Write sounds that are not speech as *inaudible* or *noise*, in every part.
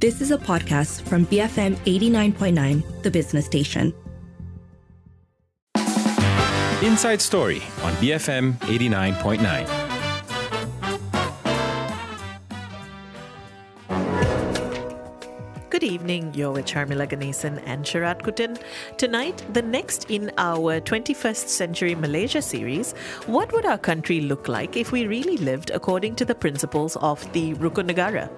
This is a podcast from BFM 89.9, the business station. Inside Story on BFM 89.9. Good evening. You're with Sharmila Ganesan and Sharad Kuttan. Tonight, the next in our 21st Century Malaysia series, what would our country look like if we really lived according to the principles of the Rukun Negara?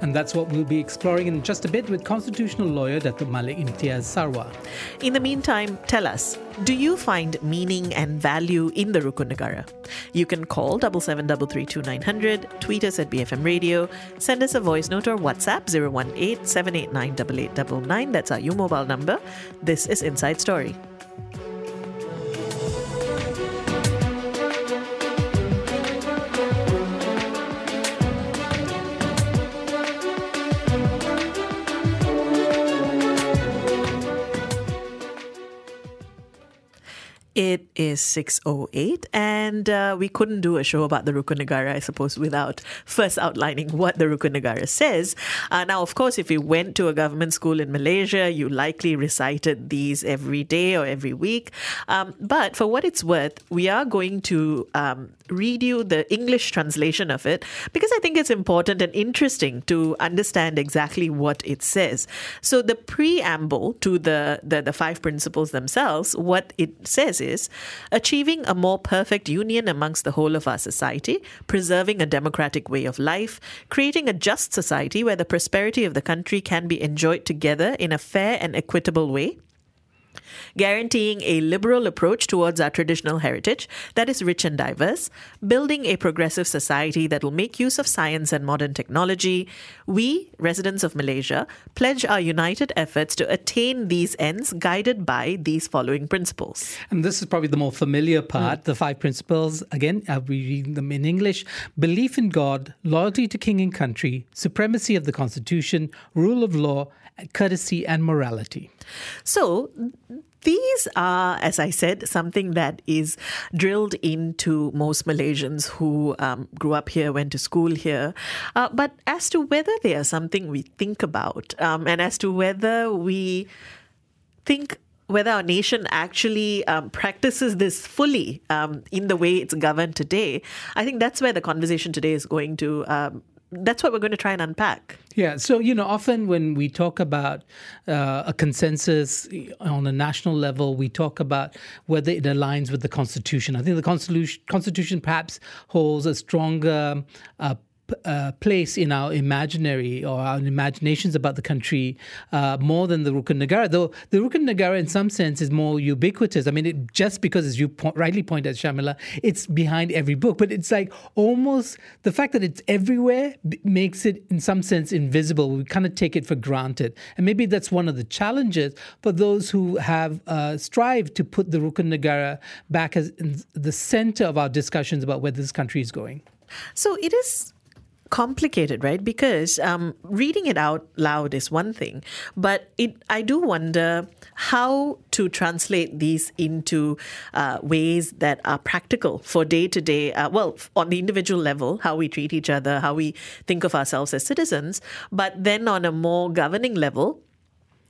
And that's what we'll be exploring in just a bit with constitutional lawyer Datuk Malik Imtiaz Sarwar. In the meantime, tell us, do you find meaning and value in the Rukun Negara? You can call 77332900, tweet us at BFM Radio, send us a voice note or WhatsApp 018 789 8899. That's our U mobile number. This is Inside Story. It is 6.08 and uh, we couldn't do a show about the Rukun Negara, I suppose, without first outlining what the Rukun Negara says. Uh, now, of course, if you went to a government school in Malaysia, you likely recited these every day or every week. Um, but for what it's worth, we are going to um, read you the English translation of it because I think it's important and interesting to understand exactly what it says. So the preamble to the, the, the five principles themselves, what it says is achieving a more perfect union amongst the whole of our society, preserving a democratic way of life, creating a just society where the prosperity of the country can be enjoyed together in a fair and equitable way guaranteeing a liberal approach towards our traditional heritage that is rich and diverse, building a progressive society that will make use of science and modern technology. We, residents of Malaysia, pledge our united efforts to attain these ends guided by these following principles. And this is probably the more familiar part. Mm. The five principles, again, I'll be reading them in English belief in God, loyalty to king and country, supremacy of the constitution, rule of law, courtesy, and morality. So, these are, as I said, something that is drilled into most Malaysians who um, grew up here, went to school here. Uh, but as to whether they are something we think about, um, and as to whether we think whether our nation actually um, practices this fully um, in the way it's governed today, I think that's where the conversation today is going to um, that's what we're going to try and unpack. Yeah. So, you know, often when we talk about uh, a consensus on a national level, we talk about whether it aligns with the Constitution. I think the Constitution, Constitution perhaps holds a stronger uh, uh, place in our imaginary or our imaginations about the country uh, more than the Rukun Negara. Though the Rukun Negara, in some sense, is more ubiquitous. I mean, it, just because, as you po- rightly point out, Sharmila, it's behind every book, but it's like almost the fact that it's everywhere b- makes it, in some sense, invisible. We kind of take it for granted, and maybe that's one of the challenges for those who have uh, strived to put the Rukun Negara back as the center of our discussions about where this country is going. So it is complicated, right? Because um, reading it out loud is one thing, but it I do wonder how to translate these into uh, ways that are practical for day to day. Well, on the individual level, how we treat each other, how we think of ourselves as citizens, but then on a more governing level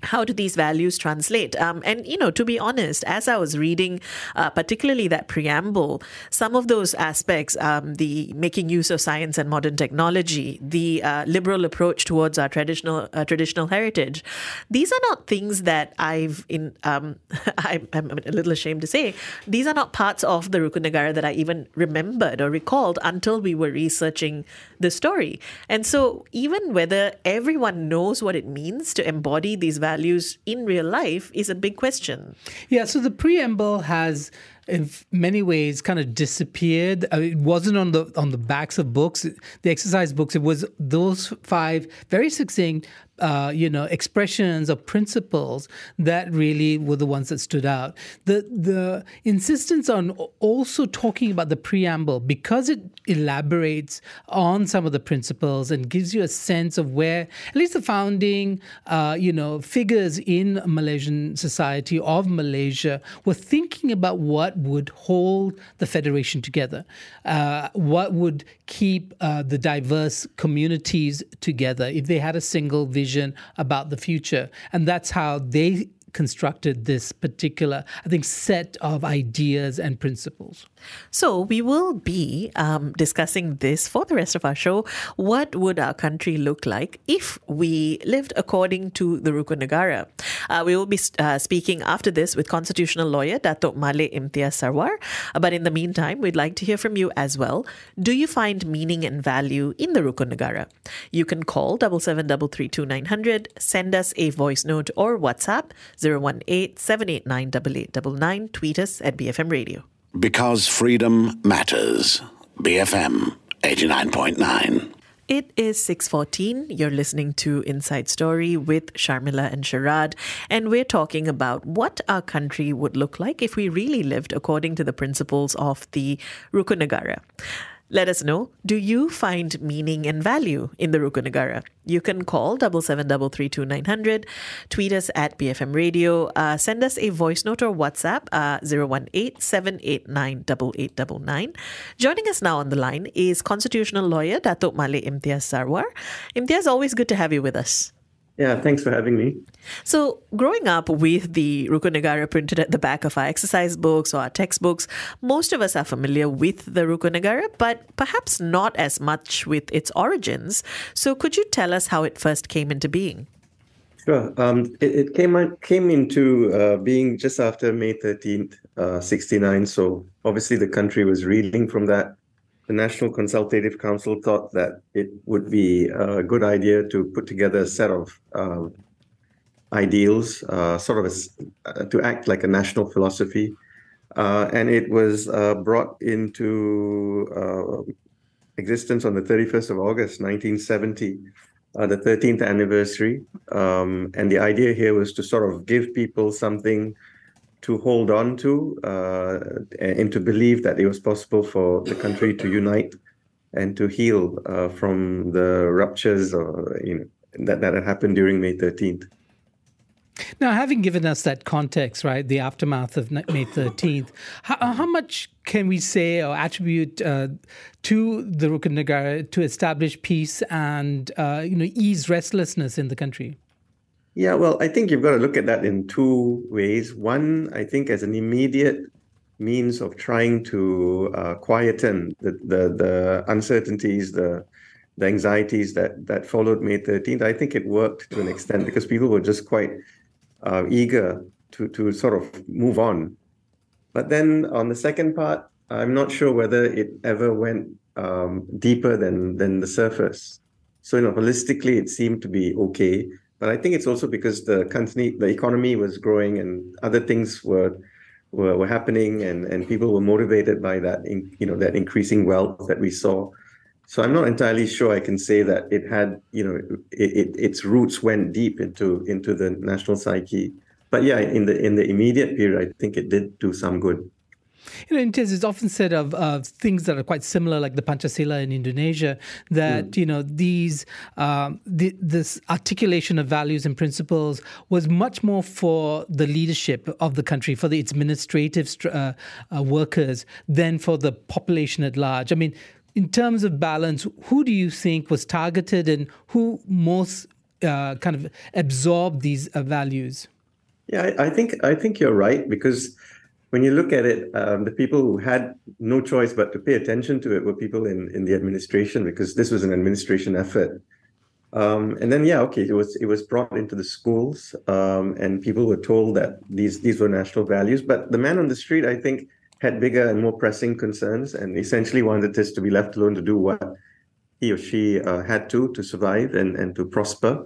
how do these values translate? Um, and, you know, to be honest, as I was reading, uh, particularly that preamble, some of those aspects, um, the making use of science and modern technology, the uh, liberal approach towards our traditional uh, traditional heritage, these are not things that I've in. Um, *laughs* I, am a little ashamed to say these are not parts of the Rukun Negara that I even remembered or recalled until we were researching the story. And so, even whether everyone knows what it means to embody these values values in real life is a big question. Yeah, so the preamble has in many ways kind of disappeared. I mean, it wasn't on the on the backs of books, the exercise books. It was those five very succinct uh, you know, expressions or principles that really were the ones that stood out. The the insistence on also talking about the preamble because it elaborates on some of the principles and gives you a sense of where at least the founding, uh, you know, figures in Malaysian society of Malaysia were thinking about what what would hold the federation together, uh, what would keep uh, the diverse communities together if they had a single vision about the future. And that's how they constructed this particular, I think, set of ideas and principles. So we will be um, discussing this for the rest of our show. What would our country look like if we lived according to the Rukun Negara? Uh, we will be uh, speaking after this with constitutional lawyer Datuk Malik Imtiaz Sarwar. But in the meantime, we'd like to hear from you as well. Do you find meaning and value in the Rukun Negara? You can call double seven double three two nine hundred, send us a voice note or WhatsApp 018 789 8899. Tweet us at BFM Radio. Because freedom matters. BFM 89.9. It is 6:14. You're listening to Inside Story with Sharmila and Sharad, and we're talking about what our country would look like if we really lived according to the principles of the Rukun Negara. Let us know. Do you find meaning and value in the Rukun Negara? You can call double seven double three two nine hundred, tweet us at BFM Radio, uh, send us a voice note or WhatsApp uh, 018-789-8899. Joining us now on the line is constitutional lawyer Datuk Malik Imtiaz Sarwar. Imtiaz, always good to have you with us. Yeah, thanks for having me. So, growing up with the Rukun Negara printed at the back of our exercise books or our textbooks, most of us are familiar with the Rukun Negara, but perhaps not as much with its origins. So, could you tell us how it first came into being? Sure. Um, it, it, came came into uh, being just after May 13th, uh, 69. So, obviously, the country was reeling from that the National Consultative Council thought that it would be a good idea to put together a set of um, ideals, uh, sort of a, uh, to act like a national philosophy. Uh, and it was uh, brought into uh, existence on the 31st of August, 1970, uh, the 13th anniversary. Um, and the idea here was to sort of give people something to hold on to uh, and to believe that it was possible for the country to unite and to heal uh, from the ruptures or, you know, that, that had happened during May 13th. Now, having given us that context, right, the aftermath of May 13th, how, how much can we say or attribute uh, to the Rukun Negara to establish peace and, uh, you know, ease restlessness in the country? Yeah, well, I think you've got to look at that in two ways. One, I think, as an immediate means of trying to uh, quieten the, the, the uncertainties, the the anxieties that that followed May 13th. I think it worked to an extent because people were just quite uh, eager to to sort of move on. But then on the second part, I'm not sure whether it ever went um, deeper than than the surface. So you know, holistically, it seemed to be okay but I think it's also because the company, the economy was growing and other things were were, were happening, and, and people were motivated by that, in, you know, that increasing wealth that we saw. So I'm not entirely sure I can say that it had, you know, it, it, its roots went deep into into the national psyche. But yeah, in the in the immediate period, I think it did do some good. You know, it's often said of, of things that are quite similar, like the Pancasila in Indonesia, that mm. you know these um, the, this articulation of values and principles was much more for the leadership of the country, for the administrative uh, uh, workers, than for the population at large. I mean, in terms of balance, who do you think was targeted, and who most uh, kind of absorbed these uh, values? Yeah, I, I think I think you're right because when you look at it, um, the people who had no choice but to pay attention to it were people in, in the administration because this was an administration effort. Um, and then, yeah, okay, it was it was brought into the schools, um, and people were told that these these were national values. But the man on the street, I think, had bigger and more pressing concerns, and essentially wanted this to be left alone to do what he or she uh, had to to survive and and to prosper.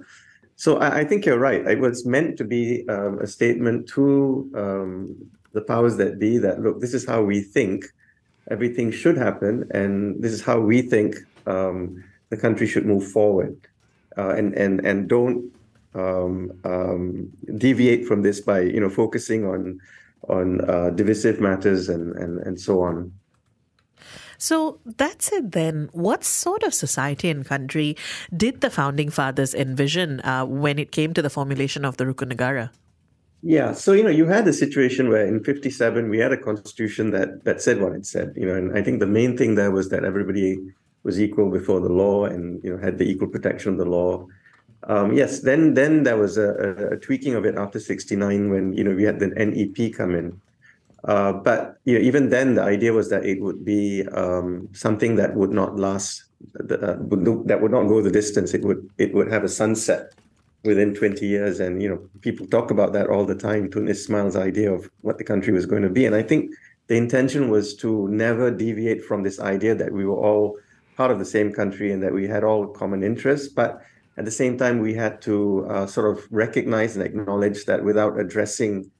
So I, I think you're right. It was meant to be um, a statement to um, the powers that be that look, this is how we think everything should happen, and this is how we think um, the country should move forward, uh, and and and don't um, um, deviate from this by you know focusing on on uh, divisive matters and and and so on. So that's it then. What sort of society and country did the founding fathers envision uh, when it came to the formulation of the Rukun Negara? Yeah, so you know, you had a situation where in '57 we had a constitution that that said what it said. You know, and I think the main thing there was that everybody was equal before the law, and you know had the equal protection of the law. Um, yes, then then there was a, a, tweaking of it after '69 when you know we had the NEP come in. Uh, but you know, even then, the idea was that it would be um, something that would not last, uh, that would not go the distance. It would it would have a sunset within 20 years. And, you know, people talk about that all the time, Tun Ismail's idea of what the country was going to be. And I think the intention was to never deviate from this idea that we were all part of the same country and that we had all common interests. But at the same time, we had to uh, sort of recognize and acknowledge that without addressing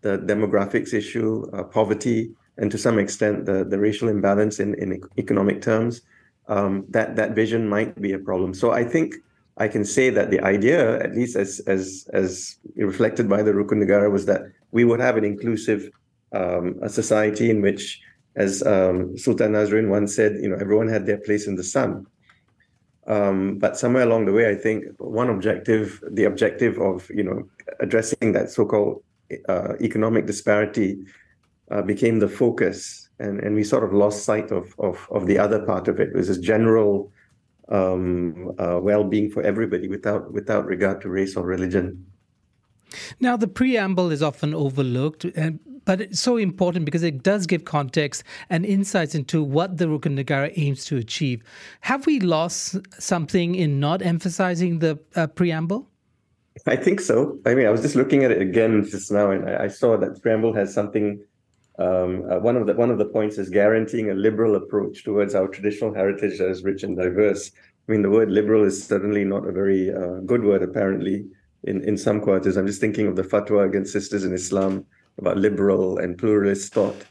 the demographics issue, uh, poverty, and to some extent the, the racial imbalance in, in economic terms, um, that, that vision might be a problem. So I think I can say that the idea, at least as as as reflected by the Rukun was that we would have an inclusive um, a society in which, as um, Sultan Nazruddin once said, you know, everyone had their place in the sun. Um, but somewhere along the way, I think one objective, the objective of you know addressing that so-called uh, economic disparity, uh, became the focus, and and we sort of lost sight of of of the other part of it. It was this general um, uh, well-being for everybody without without regard to race or religion. Now, the preamble is often overlooked, and, but it's so important because it does give context and insights into what the Rukun Negara aims to achieve. Have we lost something in not emphasizing the uh, preamble? I think so. I mean, I was just looking at it again just now, and I, I saw that preamble has something um, uh, one of the one of the points is guaranteeing a liberal approach towards our traditional heritage that is rich and diverse. I mean, the word liberal is certainly not a very uh, good word, apparently, in, in some quarters. I'm just thinking of the fatwa against sisters in Islam about liberal and pluralist thought.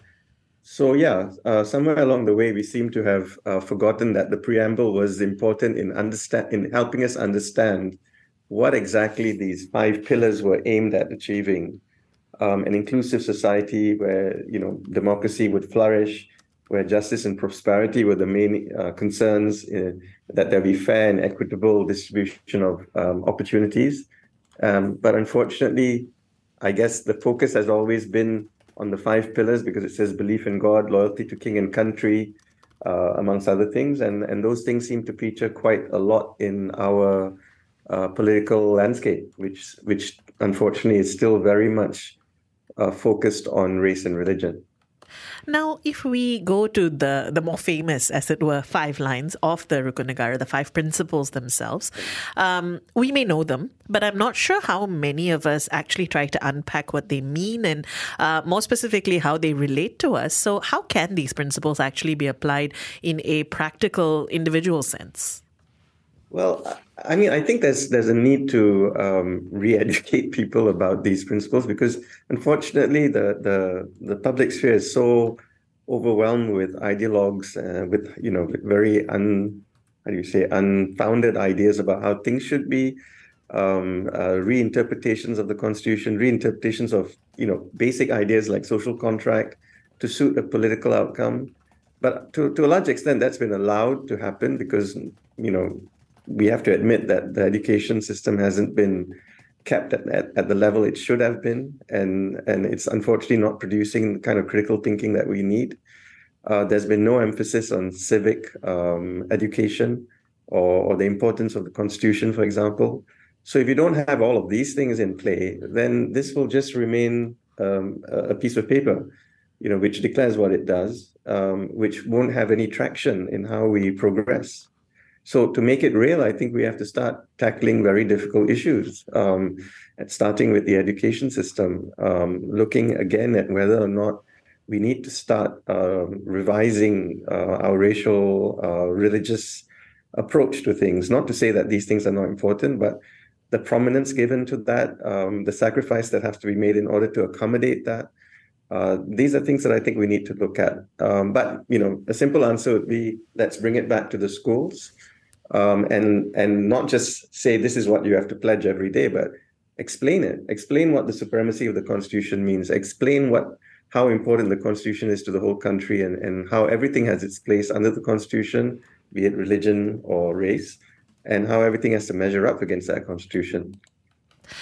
So, yeah, uh, somewhere along the way, we seem to have uh, forgotten that the preamble was important in understand in helping us understand what exactly these five pillars were aimed at achieving um, an inclusive society where you know democracy would flourish, where justice and prosperity were the main uh, concerns, uh, that there be fair and equitable distribution of um, opportunities. Um, but unfortunately, I guess the focus has always been on the five pillars because it says belief in God, loyalty to king and country, uh, amongst other things, and and those things seem to feature quite a lot in our uh, political landscape, which which unfortunately is still very much uh, focused on race and religion. Now, if we go to the, the more famous, as it were, five lines of the Rukun Negara, the five principles themselves, um, we may know them, but I'm not sure how many of us actually try to unpack what they mean and uh, more specifically how they relate to us. So, how can these principles actually be applied in a practical, individual sense? Well, I mean, I think there's there's a need to um, re-educate *laughs* people about these principles because, unfortunately, the the the public sphere is so overwhelmed with ideologues, uh, with you know, very un how do you say unfounded ideas about how things should be, um, uh, reinterpretations of the constitution, reinterpretations of you know basic ideas like social contract to suit a political outcome. But to, to a large extent, that's been allowed to happen because you know we have to admit that the education system hasn't been kept at, at, at, the level it should have been, and and it's unfortunately not producing the kind of critical thinking that we need. Uh, there's been no emphasis on civic um, education or, or the importance of the constitution, for example. So if you don't have all of these things in play, then this will just remain um, a piece of paper, you know, which declares what it does, um, which won't have any traction in how we progress. So to make it real, I think we have to start tackling very difficult issues, um, starting with the education system, um, looking again at whether or not we need to start uh, revising uh, our racial, uh, religious approach to things. Not to say that these things are not important, but the prominence given to that, um, the sacrifice that has to be made in order to accommodate that. Uh, these are things that I think we need to look at. Um, but you know, a simple answer would be let's bring it back to the schools um, and and not just say this is what you have to pledge every day, but explain it. Explain what the supremacy of the Constitution means. Explain what how important the Constitution is to the whole country, and and how everything has its place under the Constitution, be it religion or race, and how everything has to measure up against that Constitution.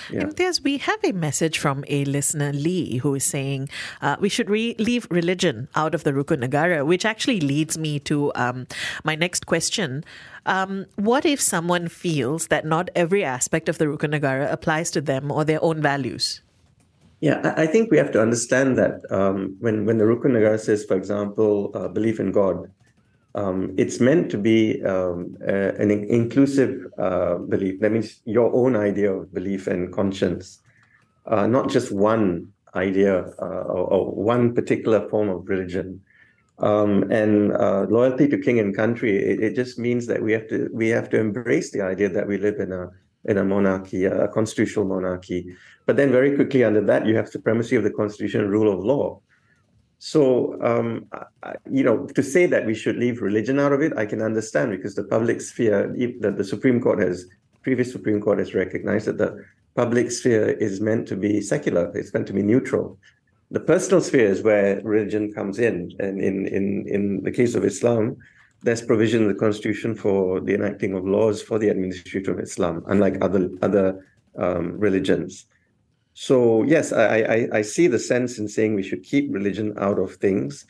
Yeah. Imtiaz, we have a message from a listener, Lee, who is saying uh, we should re- leave religion out of the Rukun Negara, which actually leads me to um, my next question. Um, what if someone feels that not every aspect of the Rukun Negara applies to them or their own values? Yeah, I think we have to understand that um, when when the Rukun Negara says, for example, uh, belief in God, um, it's meant to be um, an in- inclusive uh, belief. That means your own idea of belief and conscience, uh, not just one idea uh, or, or one particular form of religion. Um, and uh, loyalty to king and country, it, it just means that we have to we have to embrace the idea that we live in a in a monarchy, a constitutional monarchy. But then very quickly under that, you have supremacy of the constitution rule of law. So, um, you know, to say that we should leave religion out of it, I can understand because the public sphere, that the Supreme Court has, previous Supreme Court has recognized that the public sphere is meant to be secular, it's meant to be neutral. The personal sphere is where religion comes in. And in, in, in the case of Islam, there's provision in the constitution for the enacting of laws for the administration of Islam, unlike other, other um, religions. So yes, I, I, I see the sense in saying we should keep religion out of things,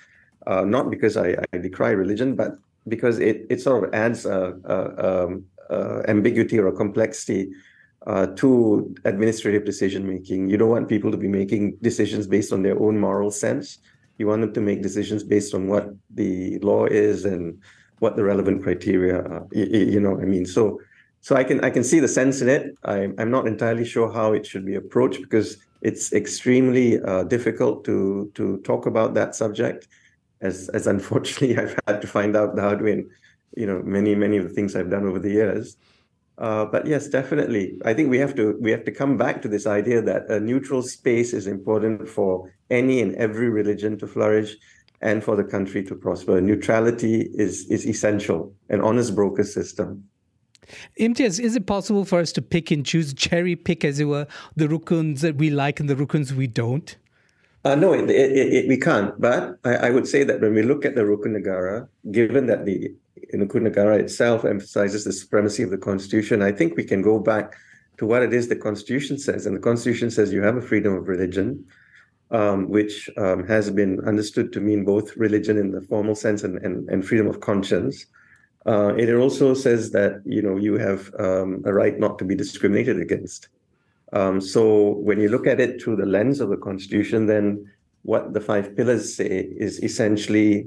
uh, not because I, I decry religion, but because it, it sort of adds a, a, um, uh, ambiguity or a complexity uh, to administrative decision making. You don't want people to be making decisions based on their own moral sense. You want them to make decisions based on what the law is and what the relevant criteria are. You, you know, I mean, so so I can I can see the sense in it. I'm I'm not entirely sure how it should be approached because it's extremely uh, difficult to to talk about that subject, as as unfortunately *laughs* I've had to find out the hard way in you know many many of the things I've done over the years. Uh, but yes, definitely, I think we have to we have to come back to this idea that a neutral space is important for any and every religion to flourish and for the country to prosper. Neutrality is is essential. An honest broker system. Imtiaz, is it possible for us to pick and choose, cherry pick, as it were, the rukuns that we like and the rukuns we don't? Uh, no, it, it, it, we can't. But I, I, would say that when we look at the Rukun Negara, given that the Rukun Negara itself emphasizes the supremacy of the Constitution, I think we can go back to what it is the Constitution says. And the Constitution says you have a freedom of religion, um, which um, has been understood to mean both religion in the formal sense and, and, and freedom of conscience. Uh, it also says that you know you have um, a right not to be discriminated against. Um, so when you look at it through the lens of the Constitution, then what the five pillars say is essentially,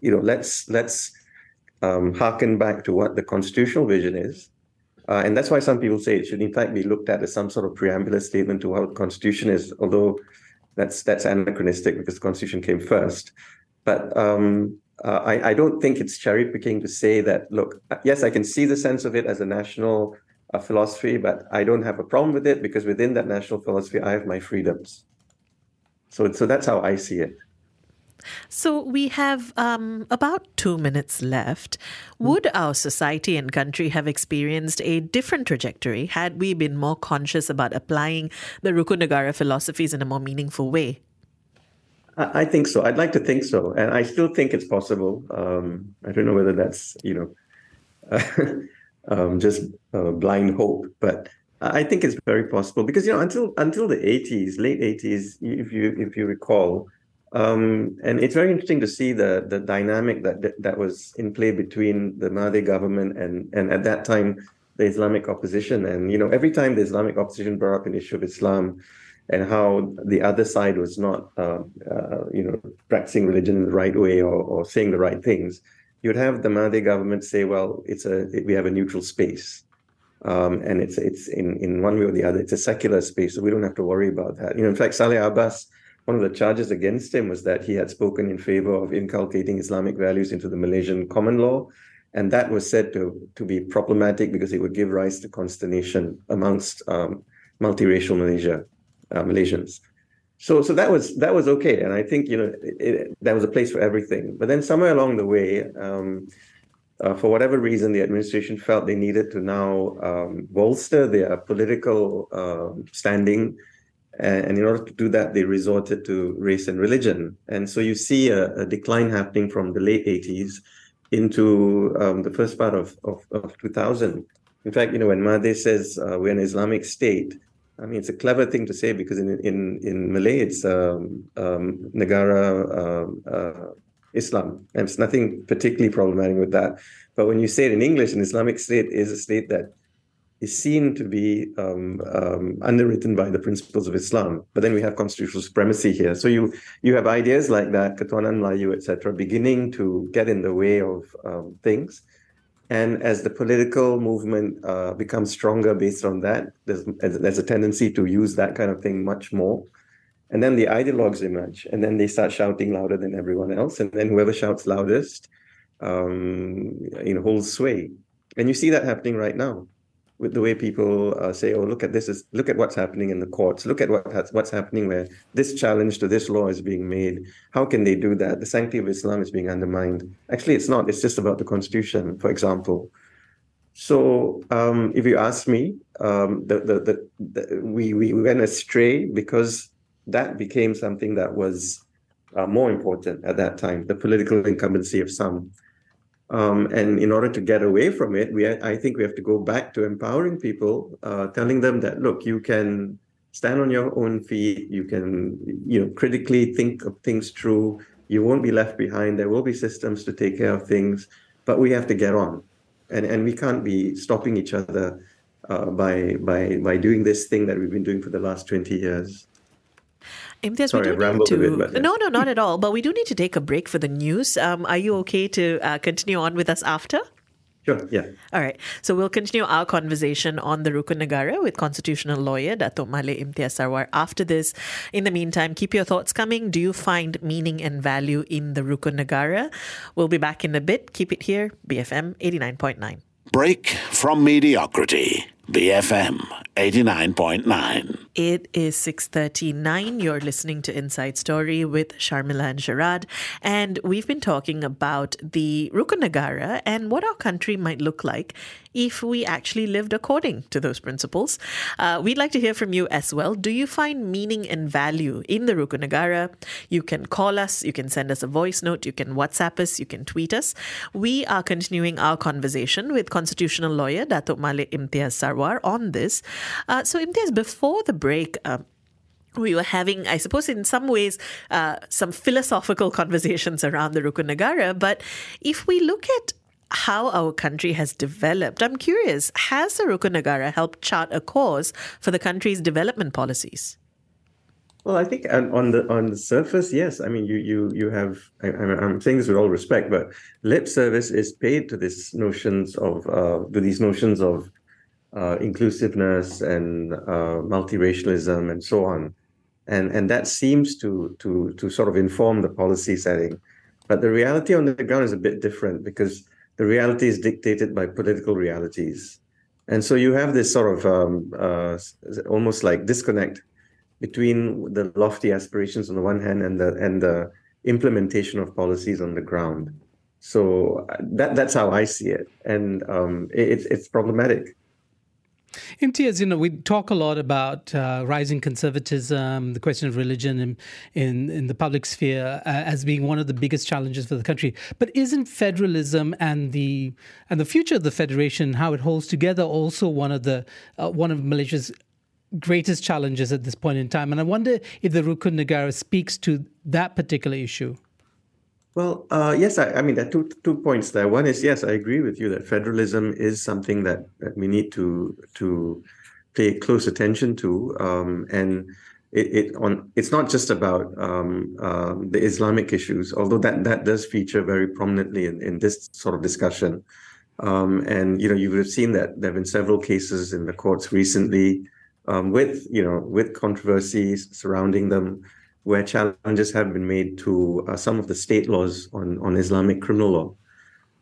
you know, let's let's um, harken back to what the constitutional vision is, uh, and that's why some people say it should in fact be looked at as some sort of preambular statement to what the Constitution is, although that's that's anachronistic because the Constitution came first. But um, uh, I, I, don't think it's cherry picking to say that, look, yes, I can see the sense of it as a national uh, philosophy, but I don't have a problem with it because within that national philosophy, I have my freedoms. So, so that's how I see it. So we have um, about two minutes left. Would our society and country have experienced a different trajectory had we been more conscious about applying the Rukun Negara philosophies in a more meaningful way? I think so. I'd like to think so, and I still think it's possible. Um, I don't know whether that's you know uh, *laughs* um, just uh, blind hope, but I think it's very possible because you know until until the eighties, late eighties, if you if you recall, um, and it's very interesting to see the the dynamic that, that was in play between the Mahathir government and and at that time the Islamic opposition, and you know every time the Islamic opposition brought up an issue of Islam and how the other side was not, uh, uh, you know, practicing religion in the right way or, or saying the right things, you'd have the Mahathir government say, "Well, it's a we have a neutral space, um, and it's it's in in one way or the other, it's a secular space, so we don't have to worry about that." You know, in fact, Salleh Abas. One of the charges against him was that he had spoken in favor of inculcating Islamic values into the Malaysian common law, and that was said to to be problematic because it would give rise to consternation amongst um, multiracial Malaysia uh, Malaysians. So so that was that was okay, and I think you know that was a place for everything. But then somewhere along the way, um, uh, for whatever reason, the administration felt they needed to now um, bolster their political uh, standing, and, in order to do that, they resorted to race and religion. And so you see a, a decline happening from the late '80s into um, the first part of, of, of 2000. In fact, you know when Mahathir says uh, we're an Islamic state I mean, it's a clever thing to say because in in in Malay it's um, um, Negara uh, uh, Islam, and it's nothing particularly problematic with that. But when you say it in English, an Islamic state is a state that is seen to be um, um, underwritten by the principles of Islam. But then we have constitutional supremacy here. So you you have ideas like that, Ketuanan Melayu, etc., beginning to get in the way of um, things. And as the political movement uh, becomes stronger based on that, there's, there's a tendency to use that kind of thing much more. And then the ideologues emerge, and then they start shouting louder than everyone else. And then whoever shouts loudest, um, you know, holds sway. And you see that happening right now with the way people uh, say, "Oh, look at this! Is look at what's happening in the courts. Look at what has, what's happening where this challenge to this law is being made. How can they do that? The sanctity of Islam is being undermined. Actually, it's not. It's just about the constitution, for example. So, um, if you ask me, um, the, the, the, the, we we went astray because that became something that was uh, more important at that time. The political incumbency of some. Um, and in order to get away from it, we I think we have to go back to empowering people, uh, telling them that look, you can stand on your own feet, you can you know critically think of things through. You won't be left behind. There will be systems to take care of things, but we have to get on, and and we can't be stopping each other uh, by by by doing this thing that we've been doing for the last twenty years. Imtiaz, Sorry, we do I need rambled to. a bit, but yeah. No, no, not at all. But we do need to take a break for the news. Um, are you okay to uh, continue on with us after? Sure. Yeah. All right. So we'll continue our conversation on the Rukun Negara with constitutional lawyer Datuk Malik Imtiaz Sarwar after this. In the meantime, keep your thoughts coming. Do you find meaning and value in the Rukun Negara? We'll be back in a bit. Keep it here, BFM 89.9. Break from mediocrity. BFM 89.9. It is 6:39. You're listening to Inside Story with Sharmila and Sharad, and we've been talking about the Rukun Negara and what our country might look like if we actually lived according to those principles. Uh, we'd like to hear from you as well. Do you find meaning and value in the Rukun Negara? You can call us, you can send us a voice note, you can WhatsApp us, you can tweet us. We are continuing our conversation with constitutional lawyer Datuk Malik Imtiaz on this. Uh, so, Imtiaz, before the break, um, we were having, I suppose, in some ways, uh, some philosophical *laughs* conversations around the Rukun Negara. But if we look at how our country has developed, I'm curious, has the Rukun Negara helped chart a course for the country's development policies? Well, I think on, on the on the surface, yes. I mean, you you you have. I, I'm saying this with all respect, but lip service is paid to these notions of uh, to these notions of uh, inclusiveness and uh, multiracialism and so on, and and that seems to to to sort of inform the policy setting. But the reality on the ground is a bit different because the reality is dictated by political realities, and so you have this sort of um, uh, almost like disconnect between the lofty aspirations on the one hand and the and the implementation of policies on the ground. So uh, that that's how I see it, and um, it, it's it's problematic. Imtiaz, you know, we talk a lot about uh, rising conservatism, the question of religion in in, in the public sphere uh, as being one of the biggest challenges for the country. But isn't federalism and the and the future of the federation, how it holds together, also one of the uh, one of Malaysia's greatest challenges at this point in time? And I wonder if the Rukun Negara speaks to that particular issue. Well, uh, yes, I, I mean, there are two two points there. One is yes, I agree with you that federalism is something that, that we need to to pay close attention to, um, and it, it on it's not just about um, um, the Islamic issues, although that that does feature very prominently in, in this sort of discussion. Um, and you know, you would have seen that there have been several cases in the courts recently um, with you know with controversies surrounding them where challenges have been made to uh, some of the state laws on, on Islamic criminal law.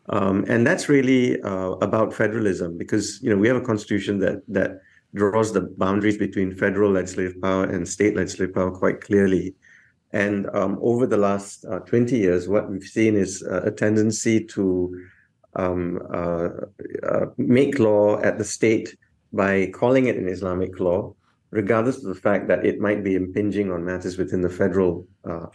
Um, and that's really uh, about federalism because you know we have a constitution that that draws the boundaries between federal legislative power and state legislative power quite clearly. And um, over the last uh, 20 years, what we've seen is a tendency to um, uh, uh, make law at the state by calling it an Islamic law, regardless of the fact that it might be impinging on matters within the federal uh,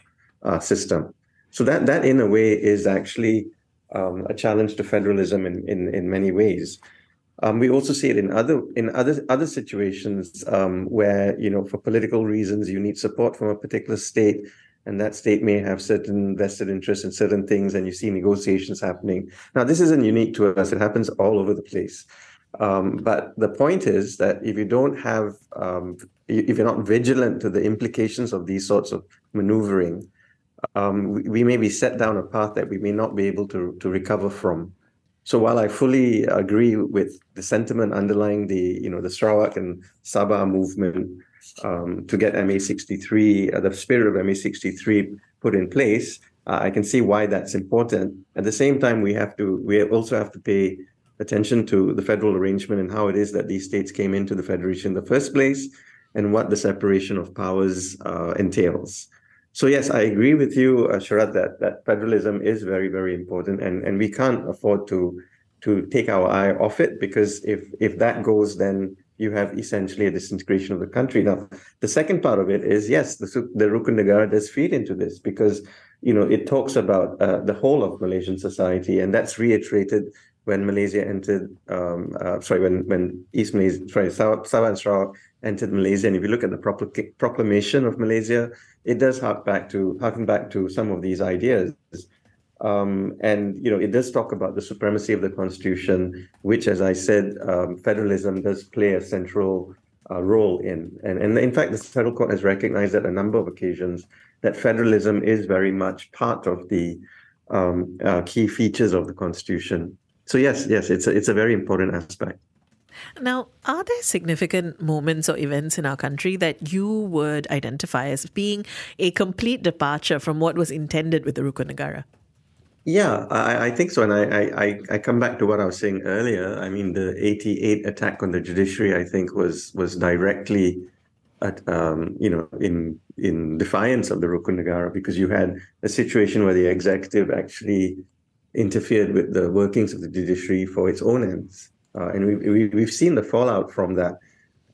uh, system. So that that in a way is actually um, a challenge to federalism in in, in many ways. Um, we also see it in other in other other situations um, where you know for political reasons you need support from a particular state, and that state may have certain vested interests in certain things, and you see negotiations happening. Now this isn't unique to us; it happens all over the place. Um, but the point is that if you don't have, um, if you're not vigilant to the implications of these sorts of maneuvering, um, we, may be set down a path that we may not be able to to recover from. So while I fully agree with the sentiment underlying the, you know, the Sarawak and Sabah movement um, to get MA63, uh, the spirit of MA63 put in place, uh, I can see why that's important. At the same time, we have to, we also have to pay attention to the federal arrangement and how it is that these states came into the federation in the first place and what the separation of powers uh, entails. So yes, I agree with you, uh, Sharad, that that federalism is very, very important, and and we can't afford to to take our eye off it because if if that goes, then you have essentially a disintegration of the country. Now, the second part of it is yes, the the Rukun Negara does feed into this because you know it talks about uh, the whole of Malaysian society, and that's reiterated when Malaysia entered. Um, uh, sorry, when when East Malaysia, sorry, Sabah, Sabah and Sarawak entered Malaysia, and if you look at the proclamation of Malaysia it does hark back to harken back to some of these ideas. Um, and you know, it does talk about the supremacy of the constitution, which, as I said, um, federalism does play a central uh, role in. And, and in fact, the federal court has recognized at a number of occasions that federalism is very much part of the um, uh, key features of the constitution. So yes, yes, it's a, it's a very important aspect. Now, are there significant moments or events in our country that you would identify as being a complete departure from what was intended with the Rukun Negara? Yeah, I, I, think so. And I, I, I come back to what I was saying earlier. I mean, the 88 attack on the judiciary, I think, was was directly at, um, you know, in in defiance of the Rukun Negara because you had a situation where the executive actually interfered with the workings of the judiciary for its own ends. Uh, and we, we, have seen the fallout from that.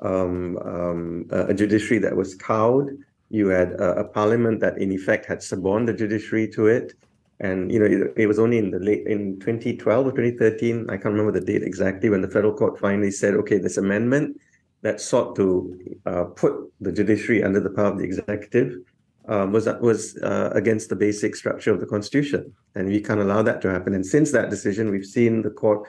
Um, um, a judiciary that was cowed. You had a, a, parliament that, in effect, had suborned the judiciary to it. And you know, it, it, was only in the late in 2012 or 2013, I can't remember the date exactly, when the federal court finally said, "Okay, this amendment that sought to uh, put the judiciary under the power of the executive um, was was uh, against the basic structure of the constitution, and we can't allow that to happen." And since that decision, we've seen the court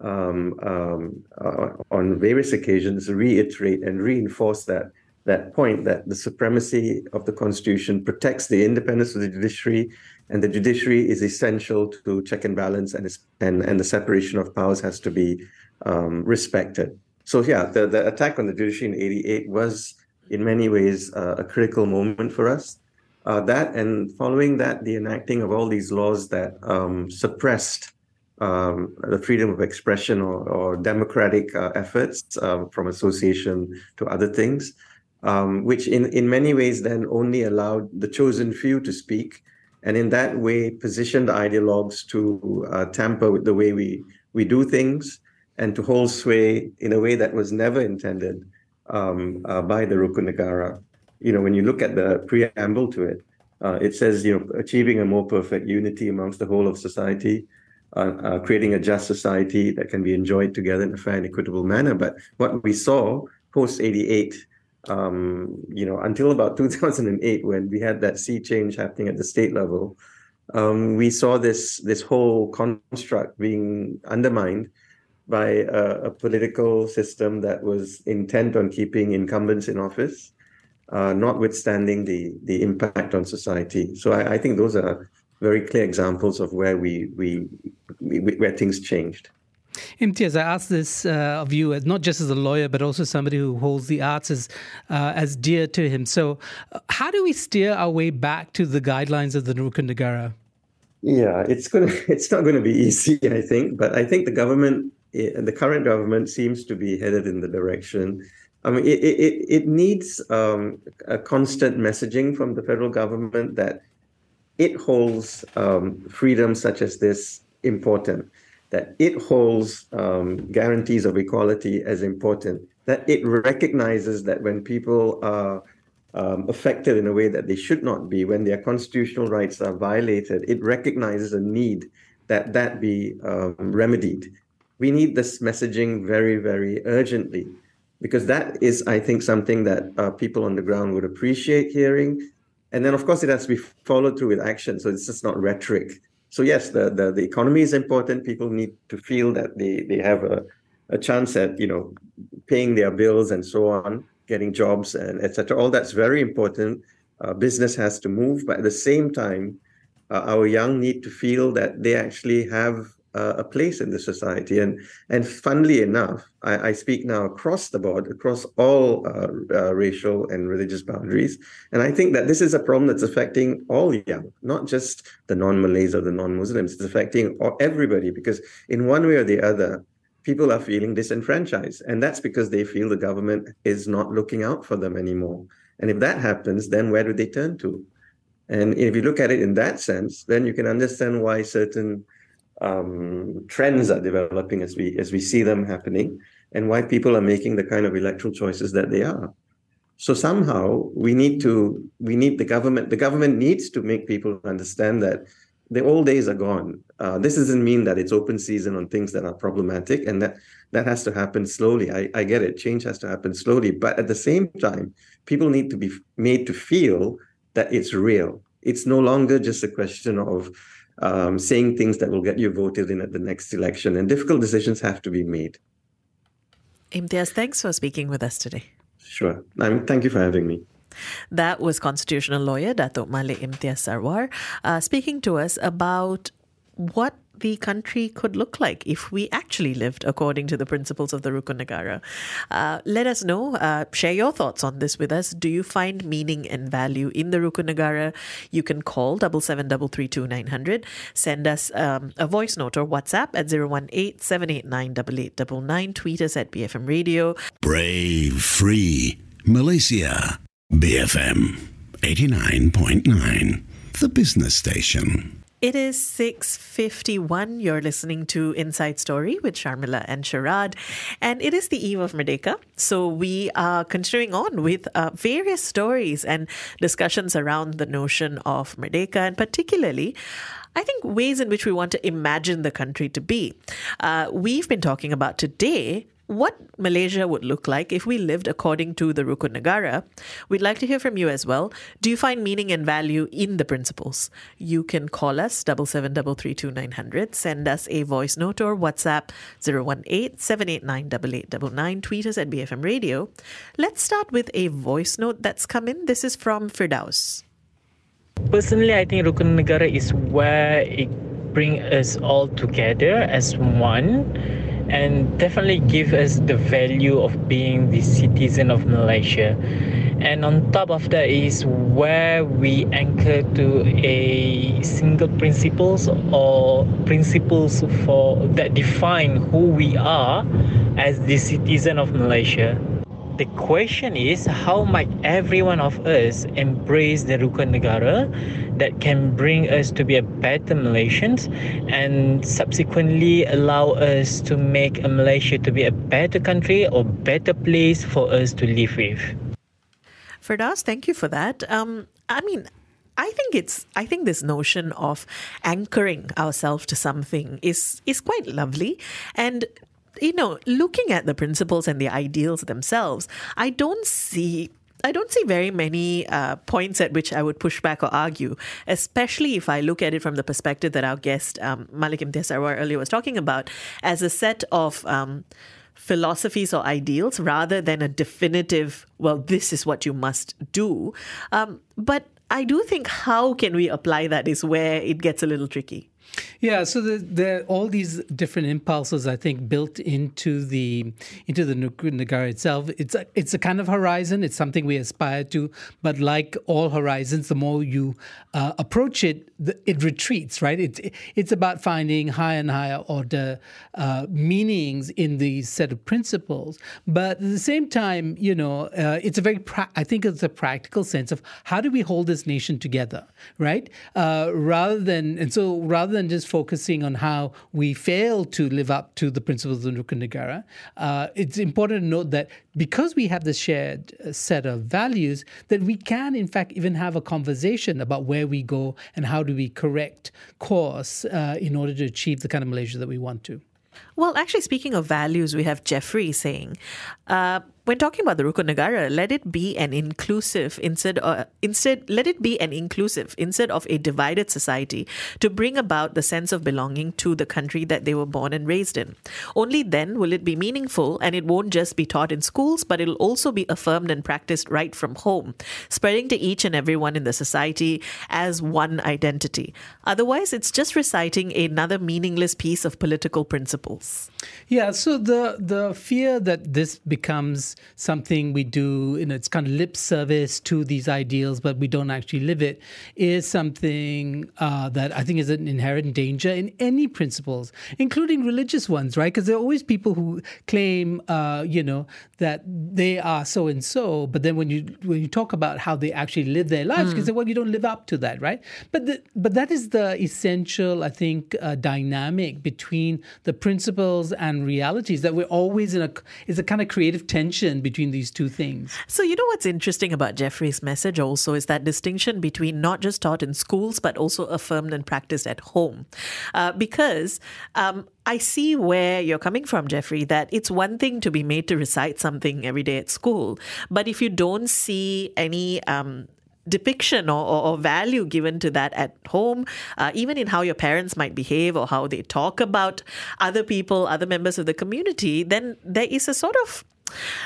um, um, uh, on various occasions reiterate and reinforce that that point that the supremacy of the constitution protects the independence of the judiciary and the judiciary is essential to check and balance and and, and the separation of powers has to be um, respected so yeah the, the attack on the judiciary in 88 was in many ways uh, a critical moment for us. Uh, that and following that the enacting of all these laws that um, suppressed um, the freedom of expression or, or democratic uh, efforts um, from association to other things, um, which in, in many ways then only allowed the chosen few to speak, and in that way positioned ideologues to uh, tamper with the way we, we do things and to hold sway in a way that was never intended um, uh, by the Rukun Negara. You know, when you look at the preamble to it, uh, it says, you know, achieving a more perfect unity amongst the whole of society, uh, uh, creating a just society that can be enjoyed together in a fair and equitable manner. But what we saw post 88, um, you know, until about *laughs* 2008, when we had that sea change happening at the state level, um, we saw this this whole construct being undermined by a, a, political system that was intent on keeping incumbents in office, uh, notwithstanding the the impact on society. So I, I think those are very clear examples of where we, we, we where things changed. Imtiaz, I ask this uh, of you, as not just as a lawyer, but also somebody who holds the arts as uh, as dear to him. So, uh, how do we steer our way back to the guidelines of the Rukun Negara? Yeah, it's gonna *laughs* it's not going to be easy, I think. But I think the government, eh, the current government, seems to be headed in the direction. I mean, it it, it needs um, a constant messaging from the federal government that it holds um, freedoms such as this important, that it holds um, guarantees of equality as important, that it recognizes that when people are um, affected in a way that they should not be, when their constitutional rights are violated, it recognizes a need that that be um, remedied. We need this messaging very, very urgently because that is, I think, something that uh, people on the ground would appreciate hearing. And then, of course, it has to be followed through with action. So it's just not rhetoric. So yes, the the, the economy is important. People need to feel that they they have a, a chance at you know paying their bills and so on, getting jobs and etc. All that's very important. Uh, business has to move, but at the same time, uh, our young need to feel that they actually have uh, a place in the society. And and funnily enough, I, I speak now across the board, across all uh, uh, racial and religious boundaries. And I think that this is a problem that's affecting all young, not just the non-Malays or the non-Muslims. It's affecting everybody because in one way or the other, people are feeling disenfranchised, and that's because they feel the government is not looking out for them anymore. And if that happens, then where do they turn to? And if you look at it in that sense, then you can understand why certain um, trends are developing as we as we see them happening, and why people are making the kind of electoral choices that they are. So somehow we need to we need the government. The government needs to make people understand that the old days are gone. Uh, this doesn't mean that it's open season on things that are problematic, and that that has to happen slowly. I, I get it. Change has to happen slowly, but at the same time, people need to be made to feel that it's real. It's no longer just a question of um, saying things that will get you voted in at the next election, and difficult decisions have to be made. Imtiaz, thanks for speaking with us today. Sure. I'm, thank you for having me. That was constitutional lawyer Datuk Malik Imtiaz Sarwar uh, speaking to us about what the country could look like if we actually lived according to the principles of the Rukun Negara. Uh, let us know. Uh, share your thoughts on this with us. Do you find meaning and value in the Rukun Negara? You can call double seven double three two nine hundred. Send us um, a voice note or WhatsApp at 018 789 Tweet us at BFM Radio. Brave, free, Malaysia. BFM 89.9, the business station. It is 6.51. You're listening to Inside Story with Sharmila and Sharad. And it is the eve of Merdeka. So we are continuing on with uh, various stories and discussions around the notion of Merdeka and particularly I think ways in which we want to imagine the country to be. Uh, we've been talking about today what Malaysia would look like if we lived according to the Rukun Negara. We'd like to hear from you as well. Do you find meaning and value in the principles? You can call us double seven double three two nine hundred. Send us a voice note or WhatsApp 018-789-8899. Tweet us at BFM Radio. Let's start with a voice note that's come in. This is from Firdaus. Personally, I think Rukun Negara is where it brings us all together as one and definitely give us the value of being the citizen of Malaysia. And on top of that is where we anchor to a single principles or principles for that define who we are as the citizen of Malaysia. The question is how might every one of us embrace the Rukun Negara that can bring us to be a better Malaysians and subsequently allow us to make a Malaysia to be a better country or better place for us to live with. Firdaus, thank you for that. Um, I mean, I think it's I think this notion of anchoring ourselves to something is is quite lovely and you know, looking at the principles and the ideals themselves, I don't see I don't see very many uh, points at which I would push back or argue, especially if I look at it from the perspective that our guest um, Malik Imtiaz Sarwar earlier was talking about, as a set of um, philosophies or ideals rather than a definitive, well, this is what you must do. Um, but I do think how can we apply that is where it gets a little tricky. Yeah, so the, the, all these different impulses, I think, built into the into the Negara itself. It's a, it's a kind of horizon. It's something we aspire to, but like all horizons, the more you uh, approach it, the, it retreats. Right? It, it's about finding higher and higher order uh, meanings in these set of principles. But at the same time, you know, uh, it's a very pra- I think it's a practical sense of how do we hold this nation together, right? Uh, rather than and so rather than just focusing on how we fail to live up to the principles of Rukun uh, it's important to note that because we have this shared uh, set of values, that we can, in fact, even have a conversation about where we go and how do we correct course uh, in order to achieve the kind of Malaysia that we want to. Well, actually, speaking of values, we have Jeffrey saying, uh, when talking about the Rukun Negara, let it be an inclusive instead, uh, instead let it be an inclusive instead of a divided society to bring about the sense of belonging to the country that they were born and raised in. Only then will it be meaningful, and it won't just be taught in schools, but it'll also be affirmed and practiced right from home, spreading to each and everyone in the society as one identity. Otherwise, it's just reciting another meaningless piece of political principles. Yeah, so the the fear that this becomes something we do, you know, it's kind of lip service to these ideals, but we don't actually live it, is something uh, that I think is an inherent danger in any principles, including religious ones, right? Because there are always people who claim, uh, you know, that they are so and so, but then when you when you talk about how they actually live their lives, you say, well, you don't live up to that, right? But the, but that is the essential, I think, uh, dynamic between the principles and realities that we're always in a is a kind of creative tension between these two things. So, you know what's interesting about Jeffrey's message also is that distinction between not just taught in schools, but also affirmed and practiced at home. Uh, because um, I see where you're coming from, Jeffrey, that it's one thing to be made to recite something every day at school. But if you don't see any um, depiction or, or, or, value given to that at home, uh, even in how your parents might behave or how they talk about other people, other members of the community, then there is a sort of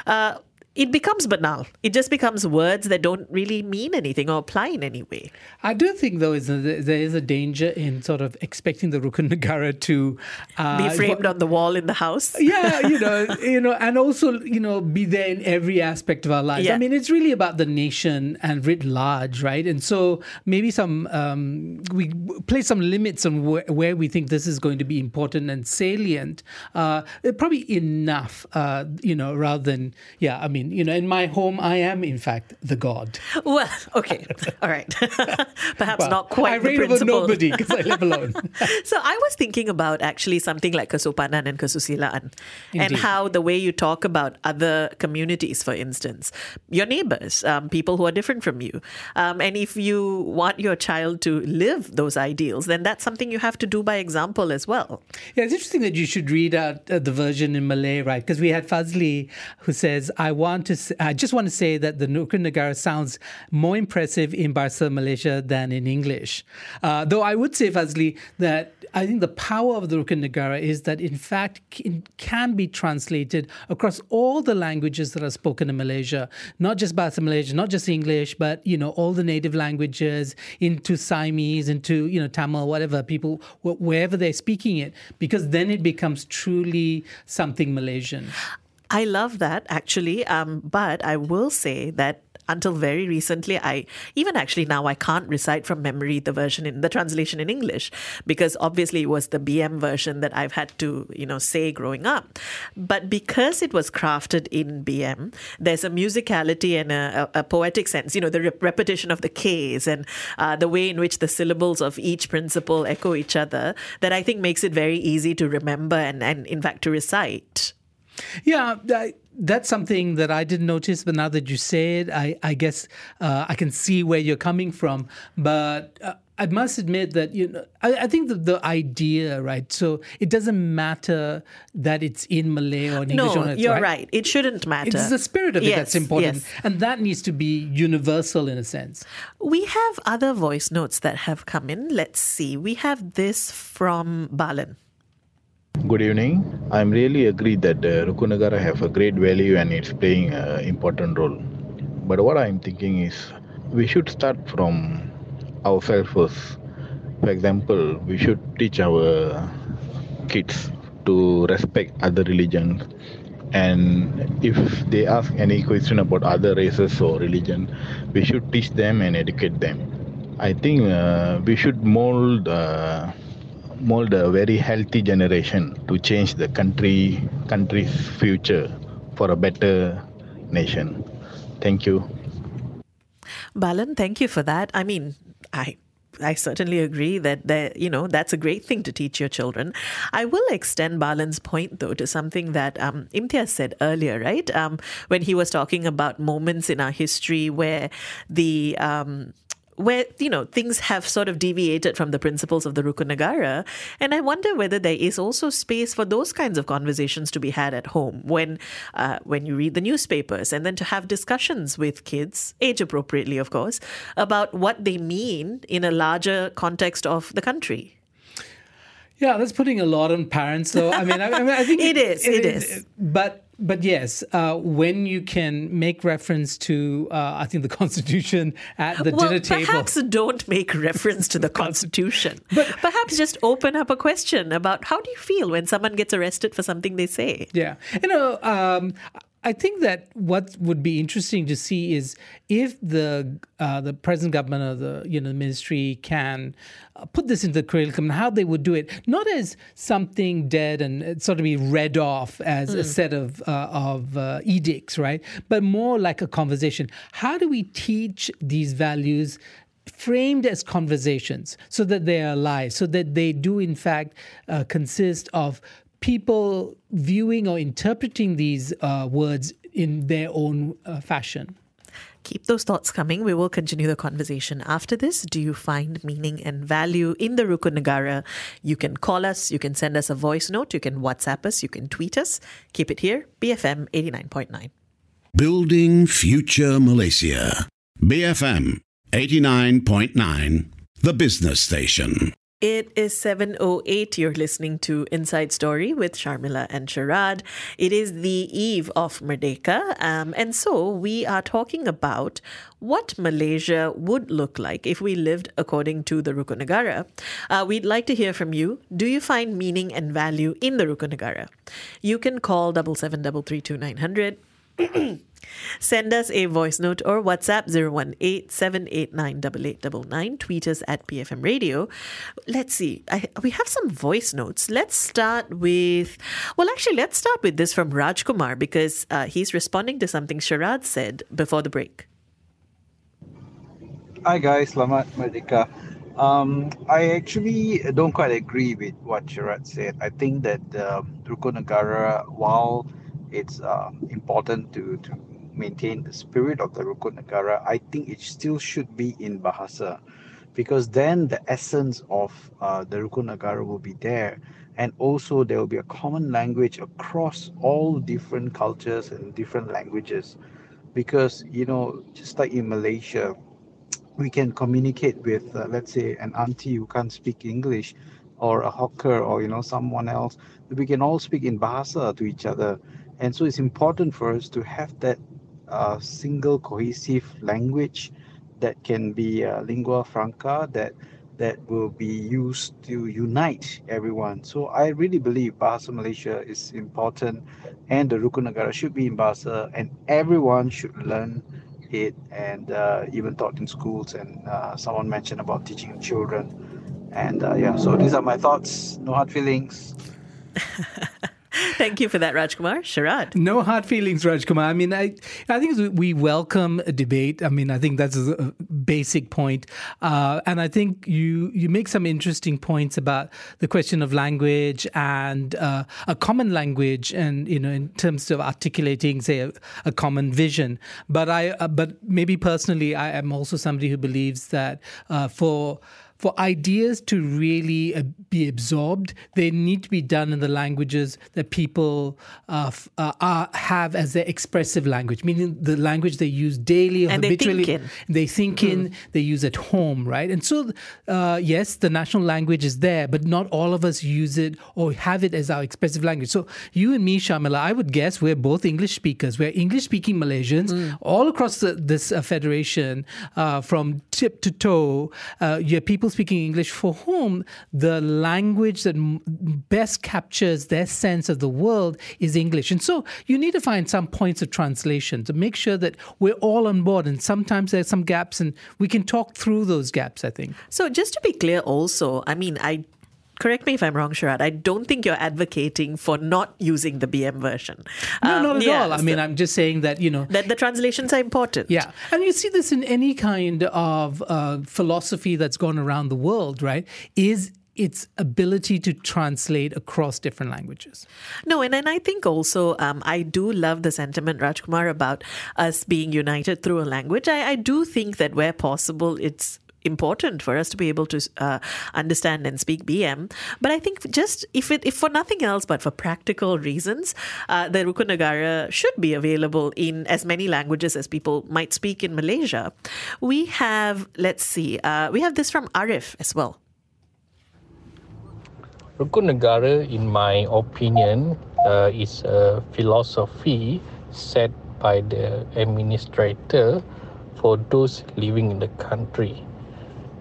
uh, it becomes banal. It just becomes words that don't really mean anything or apply in any way. I do think, though, is there is a danger in sort of expecting the Rukun Negara to uh, be framed on the wall in the house. *laughs* Yeah, you know, you know, and also you know be there in every aspect of our lives. Yeah. I mean, it's really about the nation and writ large, right? And so maybe some um, we place some limits on wh- where we think this is going to be important and salient. Uh, probably enough, uh, you know, rather than yeah. I mean mean, you know, in my home, I am in fact the god. Well, okay, *laughs* all right. *laughs* Perhaps well, not quite I principle. over nobody because I live *laughs* alone. so I was thinking about actually something like Kesopanan and Kesusilaan, and how the way you talk about other communities, for instance, your neighbors, um, people who are different from you, um, and if you want your child to live those ideals, then that's something you have to do by example as well. Yeah, it's interesting that you should read out uh, the version in Malay, right? Because we had Fazli who says, "I want." To, I just want to say that the Rukun Negara sounds more impressive in Bahasa Malaysia than in English. Uh, though I would say, Fazli, that I think the power of the Rukun Negara is that in fact it can be translated across all the languages that are spoken in Malaysia, not just Bahasa Malaysia, not just English, but you know all the native languages into Siamese, into you know Tamil, whatever people wherever they're speaking it, because then it becomes truly something Malaysian. I love that actually. Um, but I will say that until very recently, I even actually now I can't recite from memory the version in the translation in English because obviously it was the BM version that I've had to you know say growing up. But because it was crafted in BM, there's a musicality and a, a, a poetic sense. You know, the re- repetition of the Ks and uh, the way in which the syllables of each principle echo each other that I think makes it very easy to remember and, and in fact to recite. Yeah, I, that's something that I didn't notice, but now that you say it, I, I guess uh, I can see where you're coming from. But uh, I must admit that you know I, I think the, the idea, right? So it doesn't matter that it's in Malay or in English. No, you're right? right? It shouldn't matter. It's the spirit of it that's important, yes. and that needs to be universal in a sense. We have other voice notes that have come in. Let's see. We have this from Balan. Good evening. I'm really agree that uh, Rukun Negara have a great value and it's playing an important role. But what I'm thinking is we should start from ourselves first. For example, we should teach our kids to respect other religions and if they ask any question about other races or religion we should teach them and educate them i think uh, we should mold uh, mold a very healthy generation to change the country country's future for a better nation. Thank you. Balan, thank you for that. I mean, I I certainly agree that you know that's a great thing to teach your children. I will extend Balan's point though to something that um, Imtiaz said earlier, right? Um, when he was talking about moments in our history where the um, where you know things have sort of deviated from the principles of the Rukun Negara, and I wonder whether there is also space for those kinds of conversations to be had at home when uh, when you read the newspapers, and then to have discussions with kids, age appropriately, of course, about what they mean in a larger context of the country. Yeah, that's putting a lot on parents. So I mean, I, I, mean, I think *laughs* It is, it is. But but yes, uh, when you can make reference to, uh, I think the *laughs* Constitution at the well, dinner table. perhaps don't make reference to the Constitution, *laughs* but perhaps just open up a question about how do you feel when someone gets arrested for something they say. Yeah, you know, um, I think that what would be interesting to see is if the uh, the present government or the you know ministry can uh, put this into the curriculum, how they would do it, not as something dead and uh, sort of be read off as a set of uh, of uh, edicts, right? But more like a conversation. How do we teach these values? framed as conversations so that they are alive, so that they do, in fact, uh, consist of people viewing or interpreting these uh, words in their own uh, fashion. Keep those thoughts coming. We will continue the conversation after this. Do you find meaning and value in the Rukun Negara? You can call us, you can send us a voice note, you can WhatsApp us, you can tweet us. Keep it here, BFM 89.9. Building Future Malaysia. BFM 89.9, the business station. It is 7.08. You're listening to Inside Story with Sharmila and Sharad. It is the eve of Merdeka. Um, and so we are talking about what Malaysia would look like if we lived according to the Rukun Negara. Uh, we'd like to hear from you. Do you find meaning and value in the Rukun Negara? You can call 77332900. *clears throat* Send us a voice note or WhatsApp 018-789-8899. Tweet us at BFM Radio. Let's see. I, we have some voice notes. Let's start with, well, actually, let's start with this from Rajkumar because uh, he's responding to something Sharad said before the break. Hi guys, Selamat Merdeka. Um, I actually don't quite agree with what Sharad said. I think that um, while it's um, important to, to maintain the spirit of the Rukun Negara, I think it still should be in Bahasa because then the essence of uh, the Rukun Negara will be there. And also, there will be a common language across all different cultures and different languages. Because, you know, just like in Malaysia, we can communicate with, uh, let's say, an auntie who can't speak English or a hawker or, you know, someone else. We can all speak in Bahasa to each other. And so it's important for us to have that uh, single cohesive language that can be uh, lingua franca that that will be used to unite everyone. So I really believe Bahasa Malaysia is important and the Rukun Negara should be in Bahasa and everyone should learn it and uh, even taught in schools and uh, someone mentioned about teaching children. And uh, yeah so these are my thoughts. No hard feelings *laughs* *laughs* Thank you for that, Rajkumar. Sharad. No hard feelings, Rajkumar. I mean, I, I think we welcome a debate. I mean, I think that's a basic point. Uh, and I think you, you make some interesting points about the question of language and uh, a common language and, you know, in terms of articulating, say, a, a common vision. But I, uh, but maybe personally, I am also somebody who believes that uh, for for ideas to really uh, be absorbed, they need to be done in the languages that people uh, f- uh, are, have as their expressive language, meaning the language they use daily or And they habitually. think in. They think in, they use at home, right? And so, uh, yes, the national language is there, but not all of us use it or have it as our expressive language. So, you and me, Sharmila, I would guess we're both English speakers. We're English speaking Malaysians all across the, this uh, federation, uh, from tip to toe. Uh, you have people speaking English for whom the language that best captures their sense of the world is English. And so you need to find some points of translation to make sure that we're all on board. And sometimes there's some gaps, and we can talk through those gaps, I think. So, just to be clear, also, I mean, I correct me if I'm wrong, Sharad. I don't think you're advocating for not using the BM version. No, Um, not at yeah, all. I mean, I'm just saying that, you know, that the translations are important. Yeah, and you see this in any kind of uh, philosophy that's gone around the world, right? Is its ability to translate across different languages. No, and, and I think also um, I do love the sentiment, Rajkumar, about us being united through a language. I, I do think that where possible, it's important for us to be able to uh, understand and speak BM. But I think just if it if for nothing else but for practical reasons, uh, the Rukun Negara should be available in as many languages as people might speak in Malaysia. We have let's see, uh, we have this from Arif as well. Rukun Negara, in my opinion, uh, is a philosophy set by the administrator for those living in the country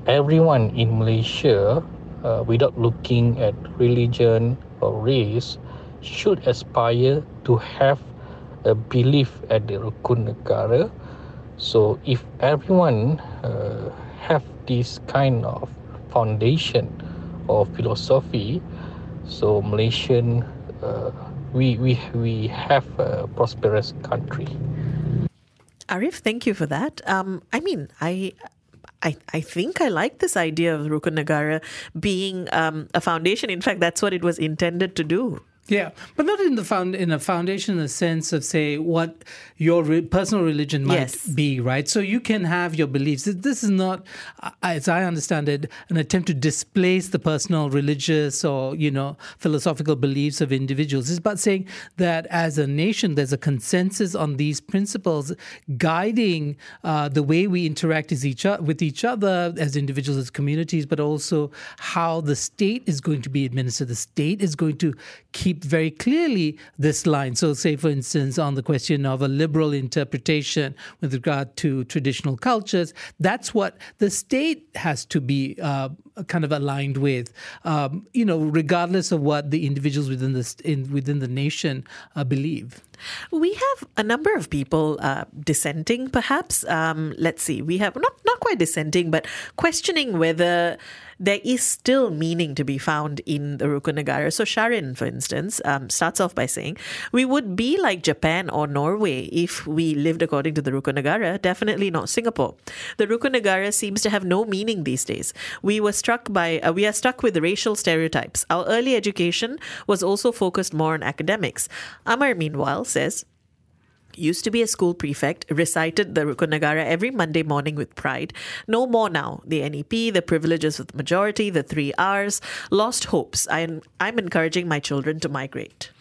everyone in Malaysia, uh, without looking at religion or race, should aspire to have a belief at the Rukun Negara. So, if everyone uh, have this kind of foundation or philosophy, so Malaysian, uh, we we we have a prosperous country. Arif, thank you for that. Um, I mean, I I, I think I like this idea of Rukun Negara being um, a foundation. In fact, that's what it was intended to do. Yeah, but not in the found in a foundation in the sense of say what your re- personal religion might Yes. be, right? So you can have your beliefs. This is not, as I understand it, an attempt to displace the personal religious or you know philosophical beliefs of individuals. It's about saying that as a nation, there's a consensus on these principles guiding uh, the way we interact as each o- with each other as individuals, as communities, but also how the state is going to be administered. The state is going to keep very clearly this line. So, say, for instance, on the question of a liberal interpretation with regard to traditional cultures, that's what the state has to be uh, kind of aligned with, um, you know, regardless of what the individuals within the, in, within the nation uh, believe. We have a number of people uh, dissenting, perhaps. Um, let's see. We have not not quite dissenting, but questioning whether there is still meaning to be found in the Rukun Negara. So Sharin, for instance, um, starts off by saying, "We would be like Japan or Norway if we lived according to the Rukun Negara. Definitely not Singapore. The Rukun Negara seems to have no meaning these days. We were struck by uh, we are stuck with racial stereotypes. Our early education was also focused more on academics. Amar, meanwhile, says." Used to be a school prefect, recited the Rukun Negara every Monday morning with pride. No more now. The NEP, the privileges of the majority, the three R's, lost hopes. I'm, I'm encouraging my children to migrate.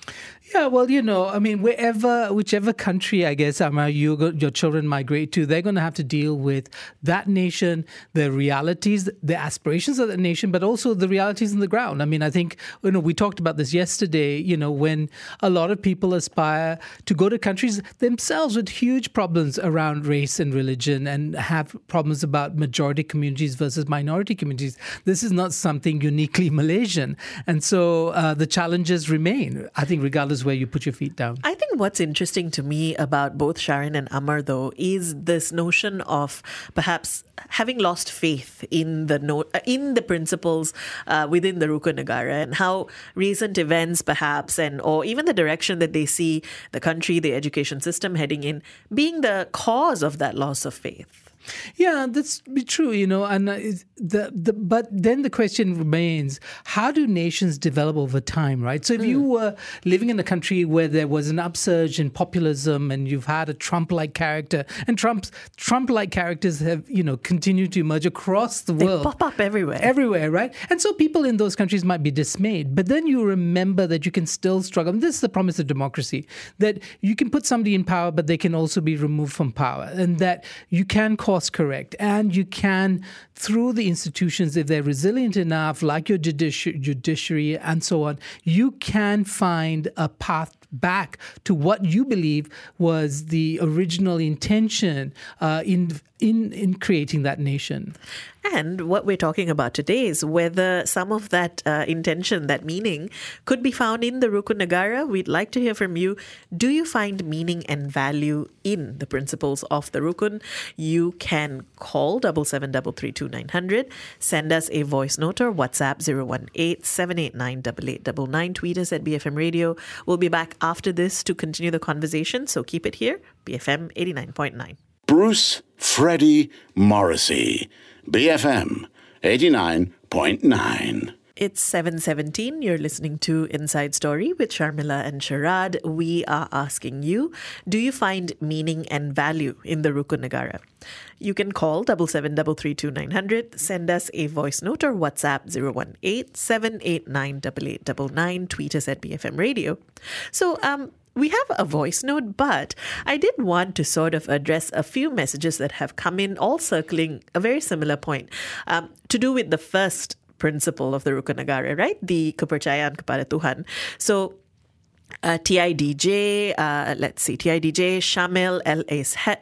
Yeah, well, you know, I mean, wherever, whichever country, I guess, Amar, you go, your children migrate to, they're going to have to deal with that nation, the realities, the aspirations of that nation, but also the realities on the ground. I mean, I think, you know, we talked about this yesterday, you know, when a lot of people aspire to go to countries themselves with huge problems around race and religion and have problems about majority communities versus minority communities. This is not something uniquely *laughs* Malaysian. And so uh, the challenges remain, I think, regardless where you put your feet down. I think what's interesting to me about both Sharon and Amar, though, is this notion of perhaps having lost faith in the no- uh, in the principles uh, within the Rukun Negara and how recent events, perhaps, and or even the direction that they see the country, the education system heading in, being the cause of that loss of faith. Yeah, that's be true, you know. And uh, the the but then the question remains: How do nations develop over time, right? So if you were living in a country where there was an upsurge in populism, and you've had a Trump-like character, and Trump's Trump-like characters have you know continued to emerge across the world. They world, pop up everywhere. everywhere, right? And so people in those countries might be dismayed, but then you remember that you can still struggle. And this is the promise of democracy that you can put somebody in power, but they can also be removed from power, and that you can course correct, and you can, through the institutions, if they're resilient enough, like your judici- judiciary and so on, you can find a path back to what you believe was the original intention uh, in in in creating that nation. And what we're talking about today is whether some of that uh, intention, that meaning, could be found in the Rukun Negara. We'd like to hear from you. Do you find meaning and value in the principles of the Rukun? You can call double seven double three two nine hundred. Send us a voice note or WhatsApp 018 789 8899. Tweet us at BFM Radio. We'll be back after this to continue the conversation. So keep it here. BFM 89.9. Bruce Freddie Morrissey, BFM 89.9. It's 7:17. You're listening to Inside Story with Sharmila and Sharad. We are asking you, do you find meaning and value in the Rukun Negara? You can call 77332900, send us a voice note or WhatsApp 018-789-8899, tweet us at BFM Radio. So, um we have a voice note, but I did want to sort of address a few messages that have come in, all circling a very similar point um, to do with the first principle of the Rukun Negara, right? The kepercayaan kepada Tuhan. So uh, TIDJ, uh, let's see, TIDJ, Shamil,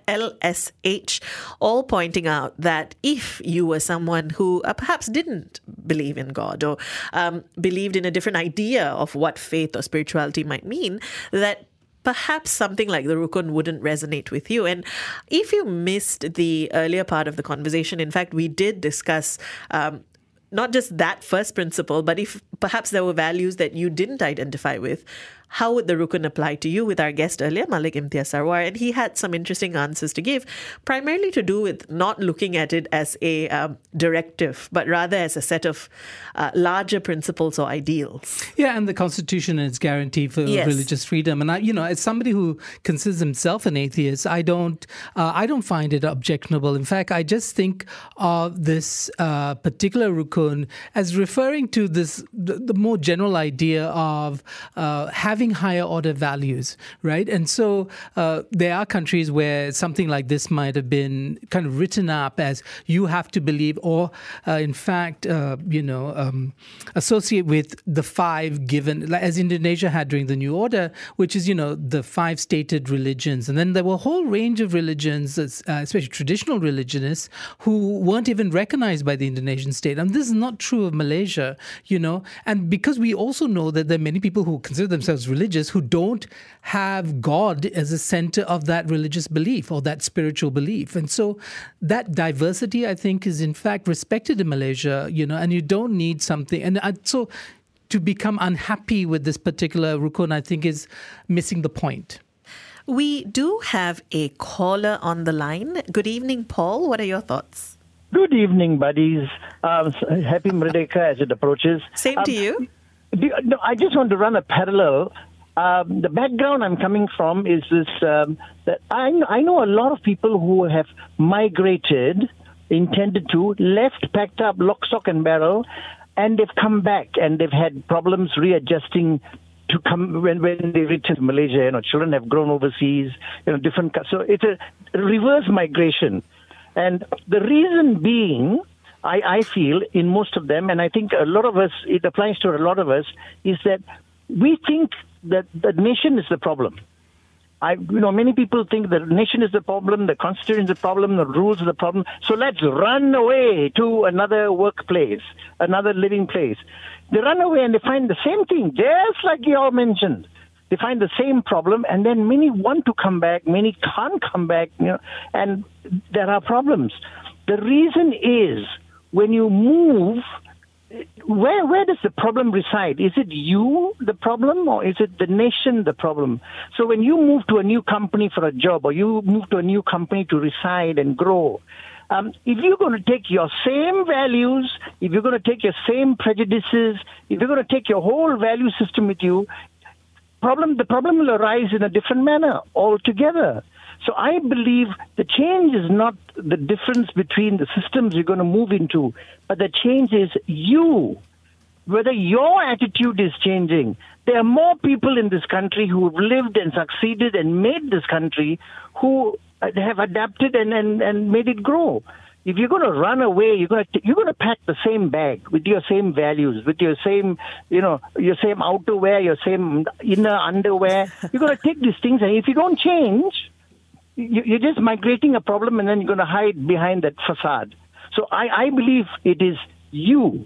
LSH, all pointing out that if you were someone who uh, perhaps didn't believe in God or um, believed in a different idea of what faith or spirituality might mean, that perhaps something like the Rukun wouldn't resonate with you. And if you missed the earlier part of the conversation, in fact, we did discuss um, not just that first principle, but if perhaps there were values that you didn't identify with, how would the rukun apply to you with our guest earlier, Malik Imtiaz Sarwar? And he had some interesting answers to give, primarily to do with not looking at it as a um, directive, but rather as a set of uh, larger principles or ideals. Yeah, and the Constitution and its guarantee for Yes. religious freedom. And I, you know, as somebody who considers himself an atheist, I don't, uh, I don't find it objectionable. In fact, I just think of this uh, particular rukun as referring to this the, the more general idea of uh, having higher order values, right? And so uh, there are countries where something like this might have been kind of written up as you have to believe, or uh, in fact, uh, you know, um, associate with the five given, as Indonesia had during the New Order, which is, you know, the five stated religions. And then there were a whole range of religions, uh, especially traditional religionists, who weren't even recognized by the Indonesian state. And this is not true of Malaysia, you know. And because we also know that there are many people who consider themselves religious who don't have God as a center of that religious belief or that spiritual belief. And so that diversity, I think, is in fact respected in Malaysia, you know, and you don't need something. And I, so to become unhappy with this particular rukun, I think, is missing the point. We do have a caller on the line. Good evening, Paul. What are your thoughts? Good evening, buddies. Um, happy Merdeka as it approaches. Same to you. No, I just want to run a parallel. Um, the background I'm coming from is this um, that I, I know a lot of people who have migrated, intended to, left, packed up, lock, stock, and barrel, and they've come back and they've had problems readjusting to come when, when they return to Malaysia. You know, children have grown overseas, you know, different. So it's a reverse migration. And the reason being, I, I feel in most of them, and I think a lot of us, it applies to a lot of us, is that we think that the nation is the problem. I, you know, many people think the nation is the problem, the constitution is the problem, the rules are the problem. So let's run away to another workplace, another living place. They run away and they find the same thing, just like you all mentioned. They find the same problem, and then many want to come back, many can't come back, you know, and there are problems. The reason is when you move, where where does the problem reside? Is it you the problem or is it the nation the problem? So when you move to a new company for a job or you move to a new company to reside and grow, um, if you're going to take your same values, if you're going to take your same prejudices, if you're going to take your whole value system with you, problem the problem will arise in a different manner altogether. So I believe the change is not the difference between the systems you're going to move into, but the change is you. Whether your attitude is changing. There are more people in this country who have lived and succeeded and made this country who uh, have adapted and, and, and made it grow. If you're going to run away, you're going to you're going to pack the same bag with your same values, with your same you know your same outerwear, your same inner underwear. You're going to take these things, and if you don't change, you're just migrating a problem, and then you're going to hide behind that facade. So I, I believe it is you.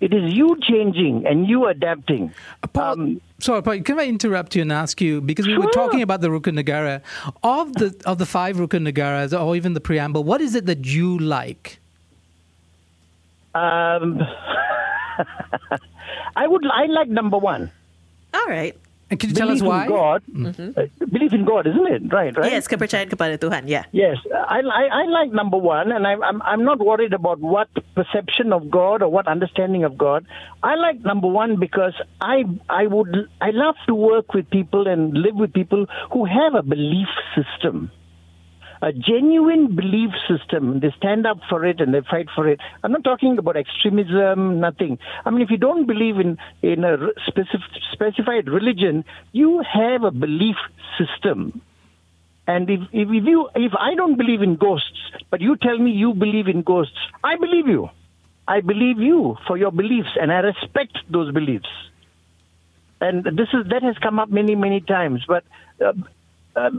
It is you changing and you adapting. Um, Sorry, Paul, can I interrupt you and ask you because we were talking about the Rukun Negara of the of the five Rukun Negaras or even the preamble. What is it that you like? Um, *laughs* I would. I like number one. All right. And can you tell us belief why? in God, Mm-hmm. uh, belief in God, isn't it? Right, right. Yes, kepercayaan kepada Tuhan. Yeah. Yes, I, I, I like number one, and I'm, I'm, I'm not worried about what perception of God or what understanding of God. I like number one because I, I would, I love to work with people and live with people who have a belief system. A genuine belief system. They stand up for it and they fight for it. I'm not talking about extremism, nothing. I mean, if you don't believe in, in a specific, specified religion, you have a belief system. And if, if, you if I don't believe in ghosts, but you tell me you believe in ghosts, I believe you. I believe you for your beliefs, and I respect those beliefs. And this is that has come up many many times. But uh, uh,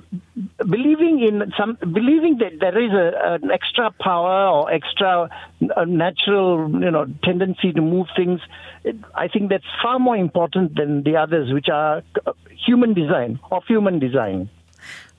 believing in some believing that there is a, an extra power or extra uh, natural you know tendency to move things, it, I think that's far more important than the others, which are uh, human design of human design.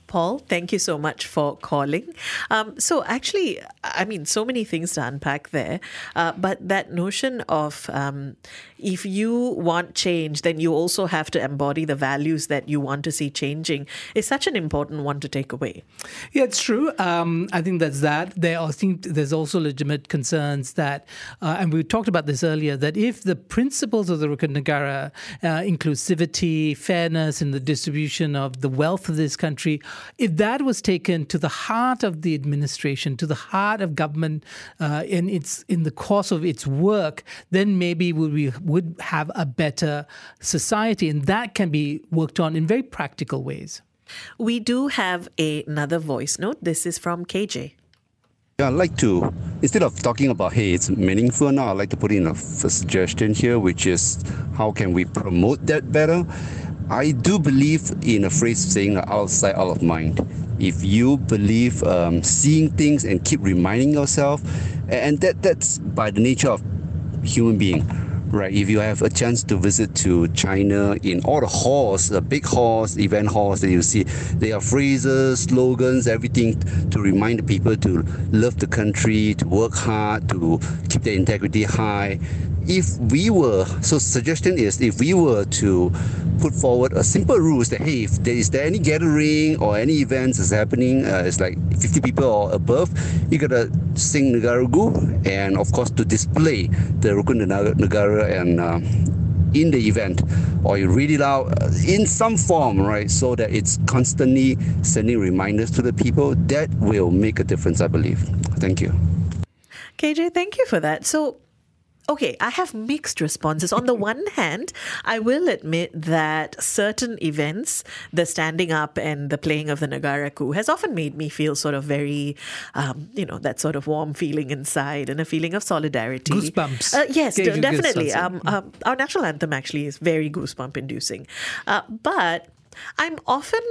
Paul, thank you so much for calling. Um, so, actually, I mean, so many things to unpack there. Uh, but that notion of um, if you want change, then you also have to embody the values that you want to see changing is such an important one to take away. Yeah, it's true. Um, I think that's that. There, I think there's also legitimate concerns that, uh, and we talked about this earlier, that if the principles of the Rukun Negara, uh, inclusivity, fairness in the distribution of the wealth of this country, if that was taken to the heart of the administration, to the heart of government, uh, in its in the course of its work, then maybe we would have a better society, and that can be worked on in very practical ways. We do have a, another voice note. This is from KJ. Yeah, I'd like to, instead of talking about, hey, it's meaningful now, I'd like to put in a suggestion here, which is how can we promote that better? I do believe in a phrase saying outside, out of mind. If you believe um, seeing things and keep reminding yourself, and that that's by the nature of human being right if you have a chance to visit to china in all the halls the big halls event halls that you see there are phrases slogans everything to remind the people to love the country to work hard to keep their integrity high. If we were so suggestion is if we were to put forward a simple rules that hey if there is there any gathering or any events is happening uh, it's like 50 people or above you gotta sing Negaraku and of course to display the Rukun And uh, in the event or you read it out uh, in some form right so that it's constantly sending reminders to the people that will make a difference I believe thank you KJ, thank you for that. So, okay, I have mixed responses. On the *laughs* one hand, I will admit that certain events, the standing up and the playing of the Negaraku, has often made me feel sort of very, um, you know, that sort of warm feeling inside and a feeling of solidarity. Goosebumps. Uh, yes, d- definitely. Um, um, our national anthem actually is very goosebump inducing. Uh, but I'm often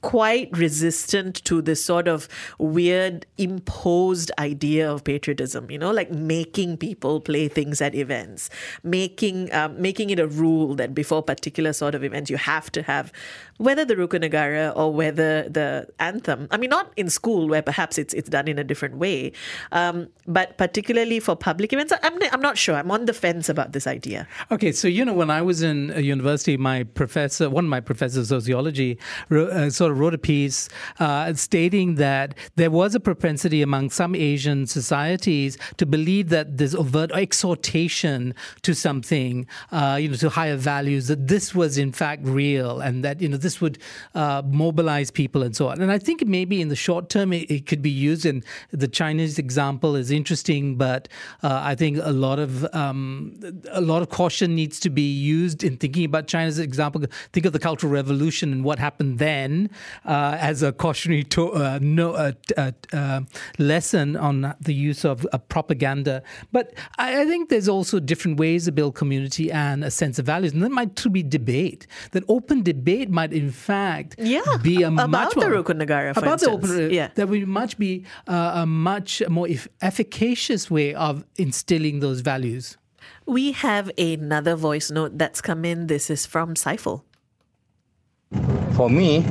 quite resistant to this sort of weird imposed idea of patriotism you know like making people play things at events making um, making it a rule that before particular sort of events you have to have whether the Rukun Negara or whether the anthem i mean not in school where perhaps it's it's done in a different way um, but particularly for public events I'm, I'm not sure. I'm on the fence about this idea. Okay, so you know, when I was in a university, my professor, one of my professors of sociology, uh, sort of wrote a piece uh, stating that there was a propensity among some Asian societies to believe that this overt exhortation to something, uh, you know, to higher values, that this was in fact real, and that you know this would uh, mobilize people and so on. And I think maybe in the short term it, it could be used, and the Chinese example is interesting, but uh, I think a lot of um, a lot of caution needs to be used in thinking about China's example. Think of the Cultural Revolution and what happened then as a cautionary to, uh, no, uh, uh, uh, lesson on the use of uh, propaganda. But I, I think there's also different ways to build community and a sense of values, and that might to be debate. That open debate might, in fact, Yeah, be a about much the more, Rukun Negara, for about the open, Yeah. that would much be uh, a much more eff- efficacious way of instilling those values. we have another voice note that's come in this is from Saiful For me,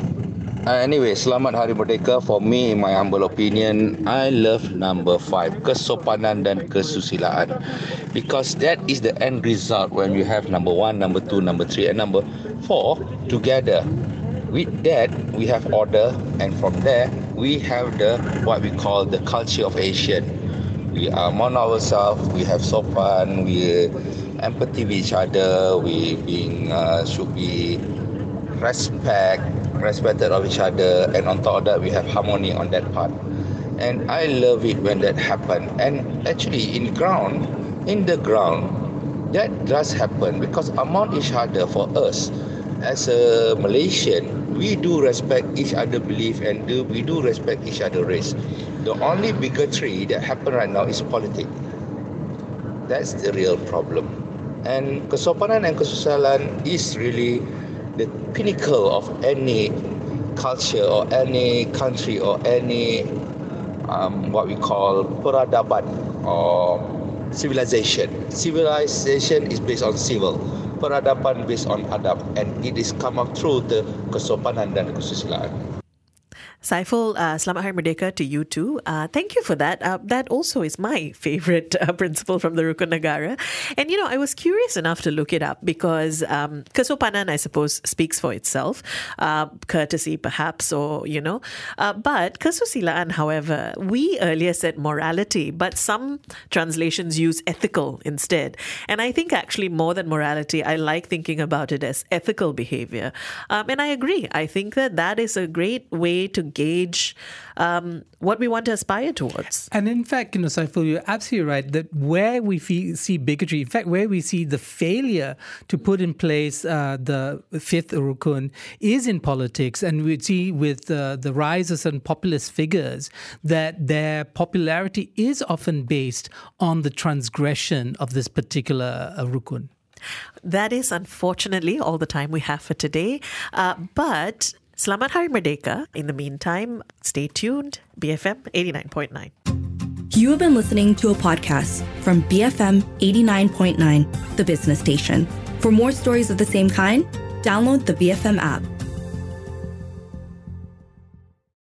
Uh, anyway, Selamat Hari Merdeka. For me, in my humble opinion, I love number five, kesopanan dan kesusilaan. Because that is the end result when you have number one, number two, number three, and number four together. With that, we have order, and from there, we have the what we call the culture of Asian. We are among ourselves, we have sopan, we empathy with each other, we being uh, should be respect, respected of each other, and on top of that, we have harmony on that part. And I love it when that happen. And actually, in ground, in the ground, that does happen because among each other for us, as a Malaysian, we do respect each other belief and do, we do respect each other race. The only bigotry that happen right now is politics. That's the real problem. And kesopanan and kesusalan is really the pinnacle of any culture or any country or any um, what we call peradaban or civilization. Civilization is based on civil. Peradaban based on adab and it is come up through the kesopanan dan kesusilaan. Saiful, uh, Selamat Hari Merdeka to you too. Uh, thank you for that. Uh, that also is my *laughs* favorite uh, principle from the Rukun Negara. And, you know, I was curious enough to look it up because um, kesopanan, I suppose, speaks for itself. Uh, courtesy, perhaps, or, you know. Uh, but kesusilaan, however, we earlier said morality, but some translations use ethical instead. And I think actually more than morality, I like thinking about it as ethical behavior. Um, and I agree. I think that that is a great way to gauge um, what we want to aspire towards. And in fact, you know, Saiful, you're absolutely right that where we fee- see bigotry, in fact, where we see the failure to put in place uh, the fifth rukun is in politics. And we see with uh, the rise of certain populist figures that their popularity is often based on the transgression of this particular uh, rukun. That is unfortunately all the time we have for today. Uh, but Selamat Hari Merdeka. In the meantime, stay tuned. BFM 89.9. You have been listening to a podcast from BFM 89.9, the business station. For more stories of the same kind, download the BFM app.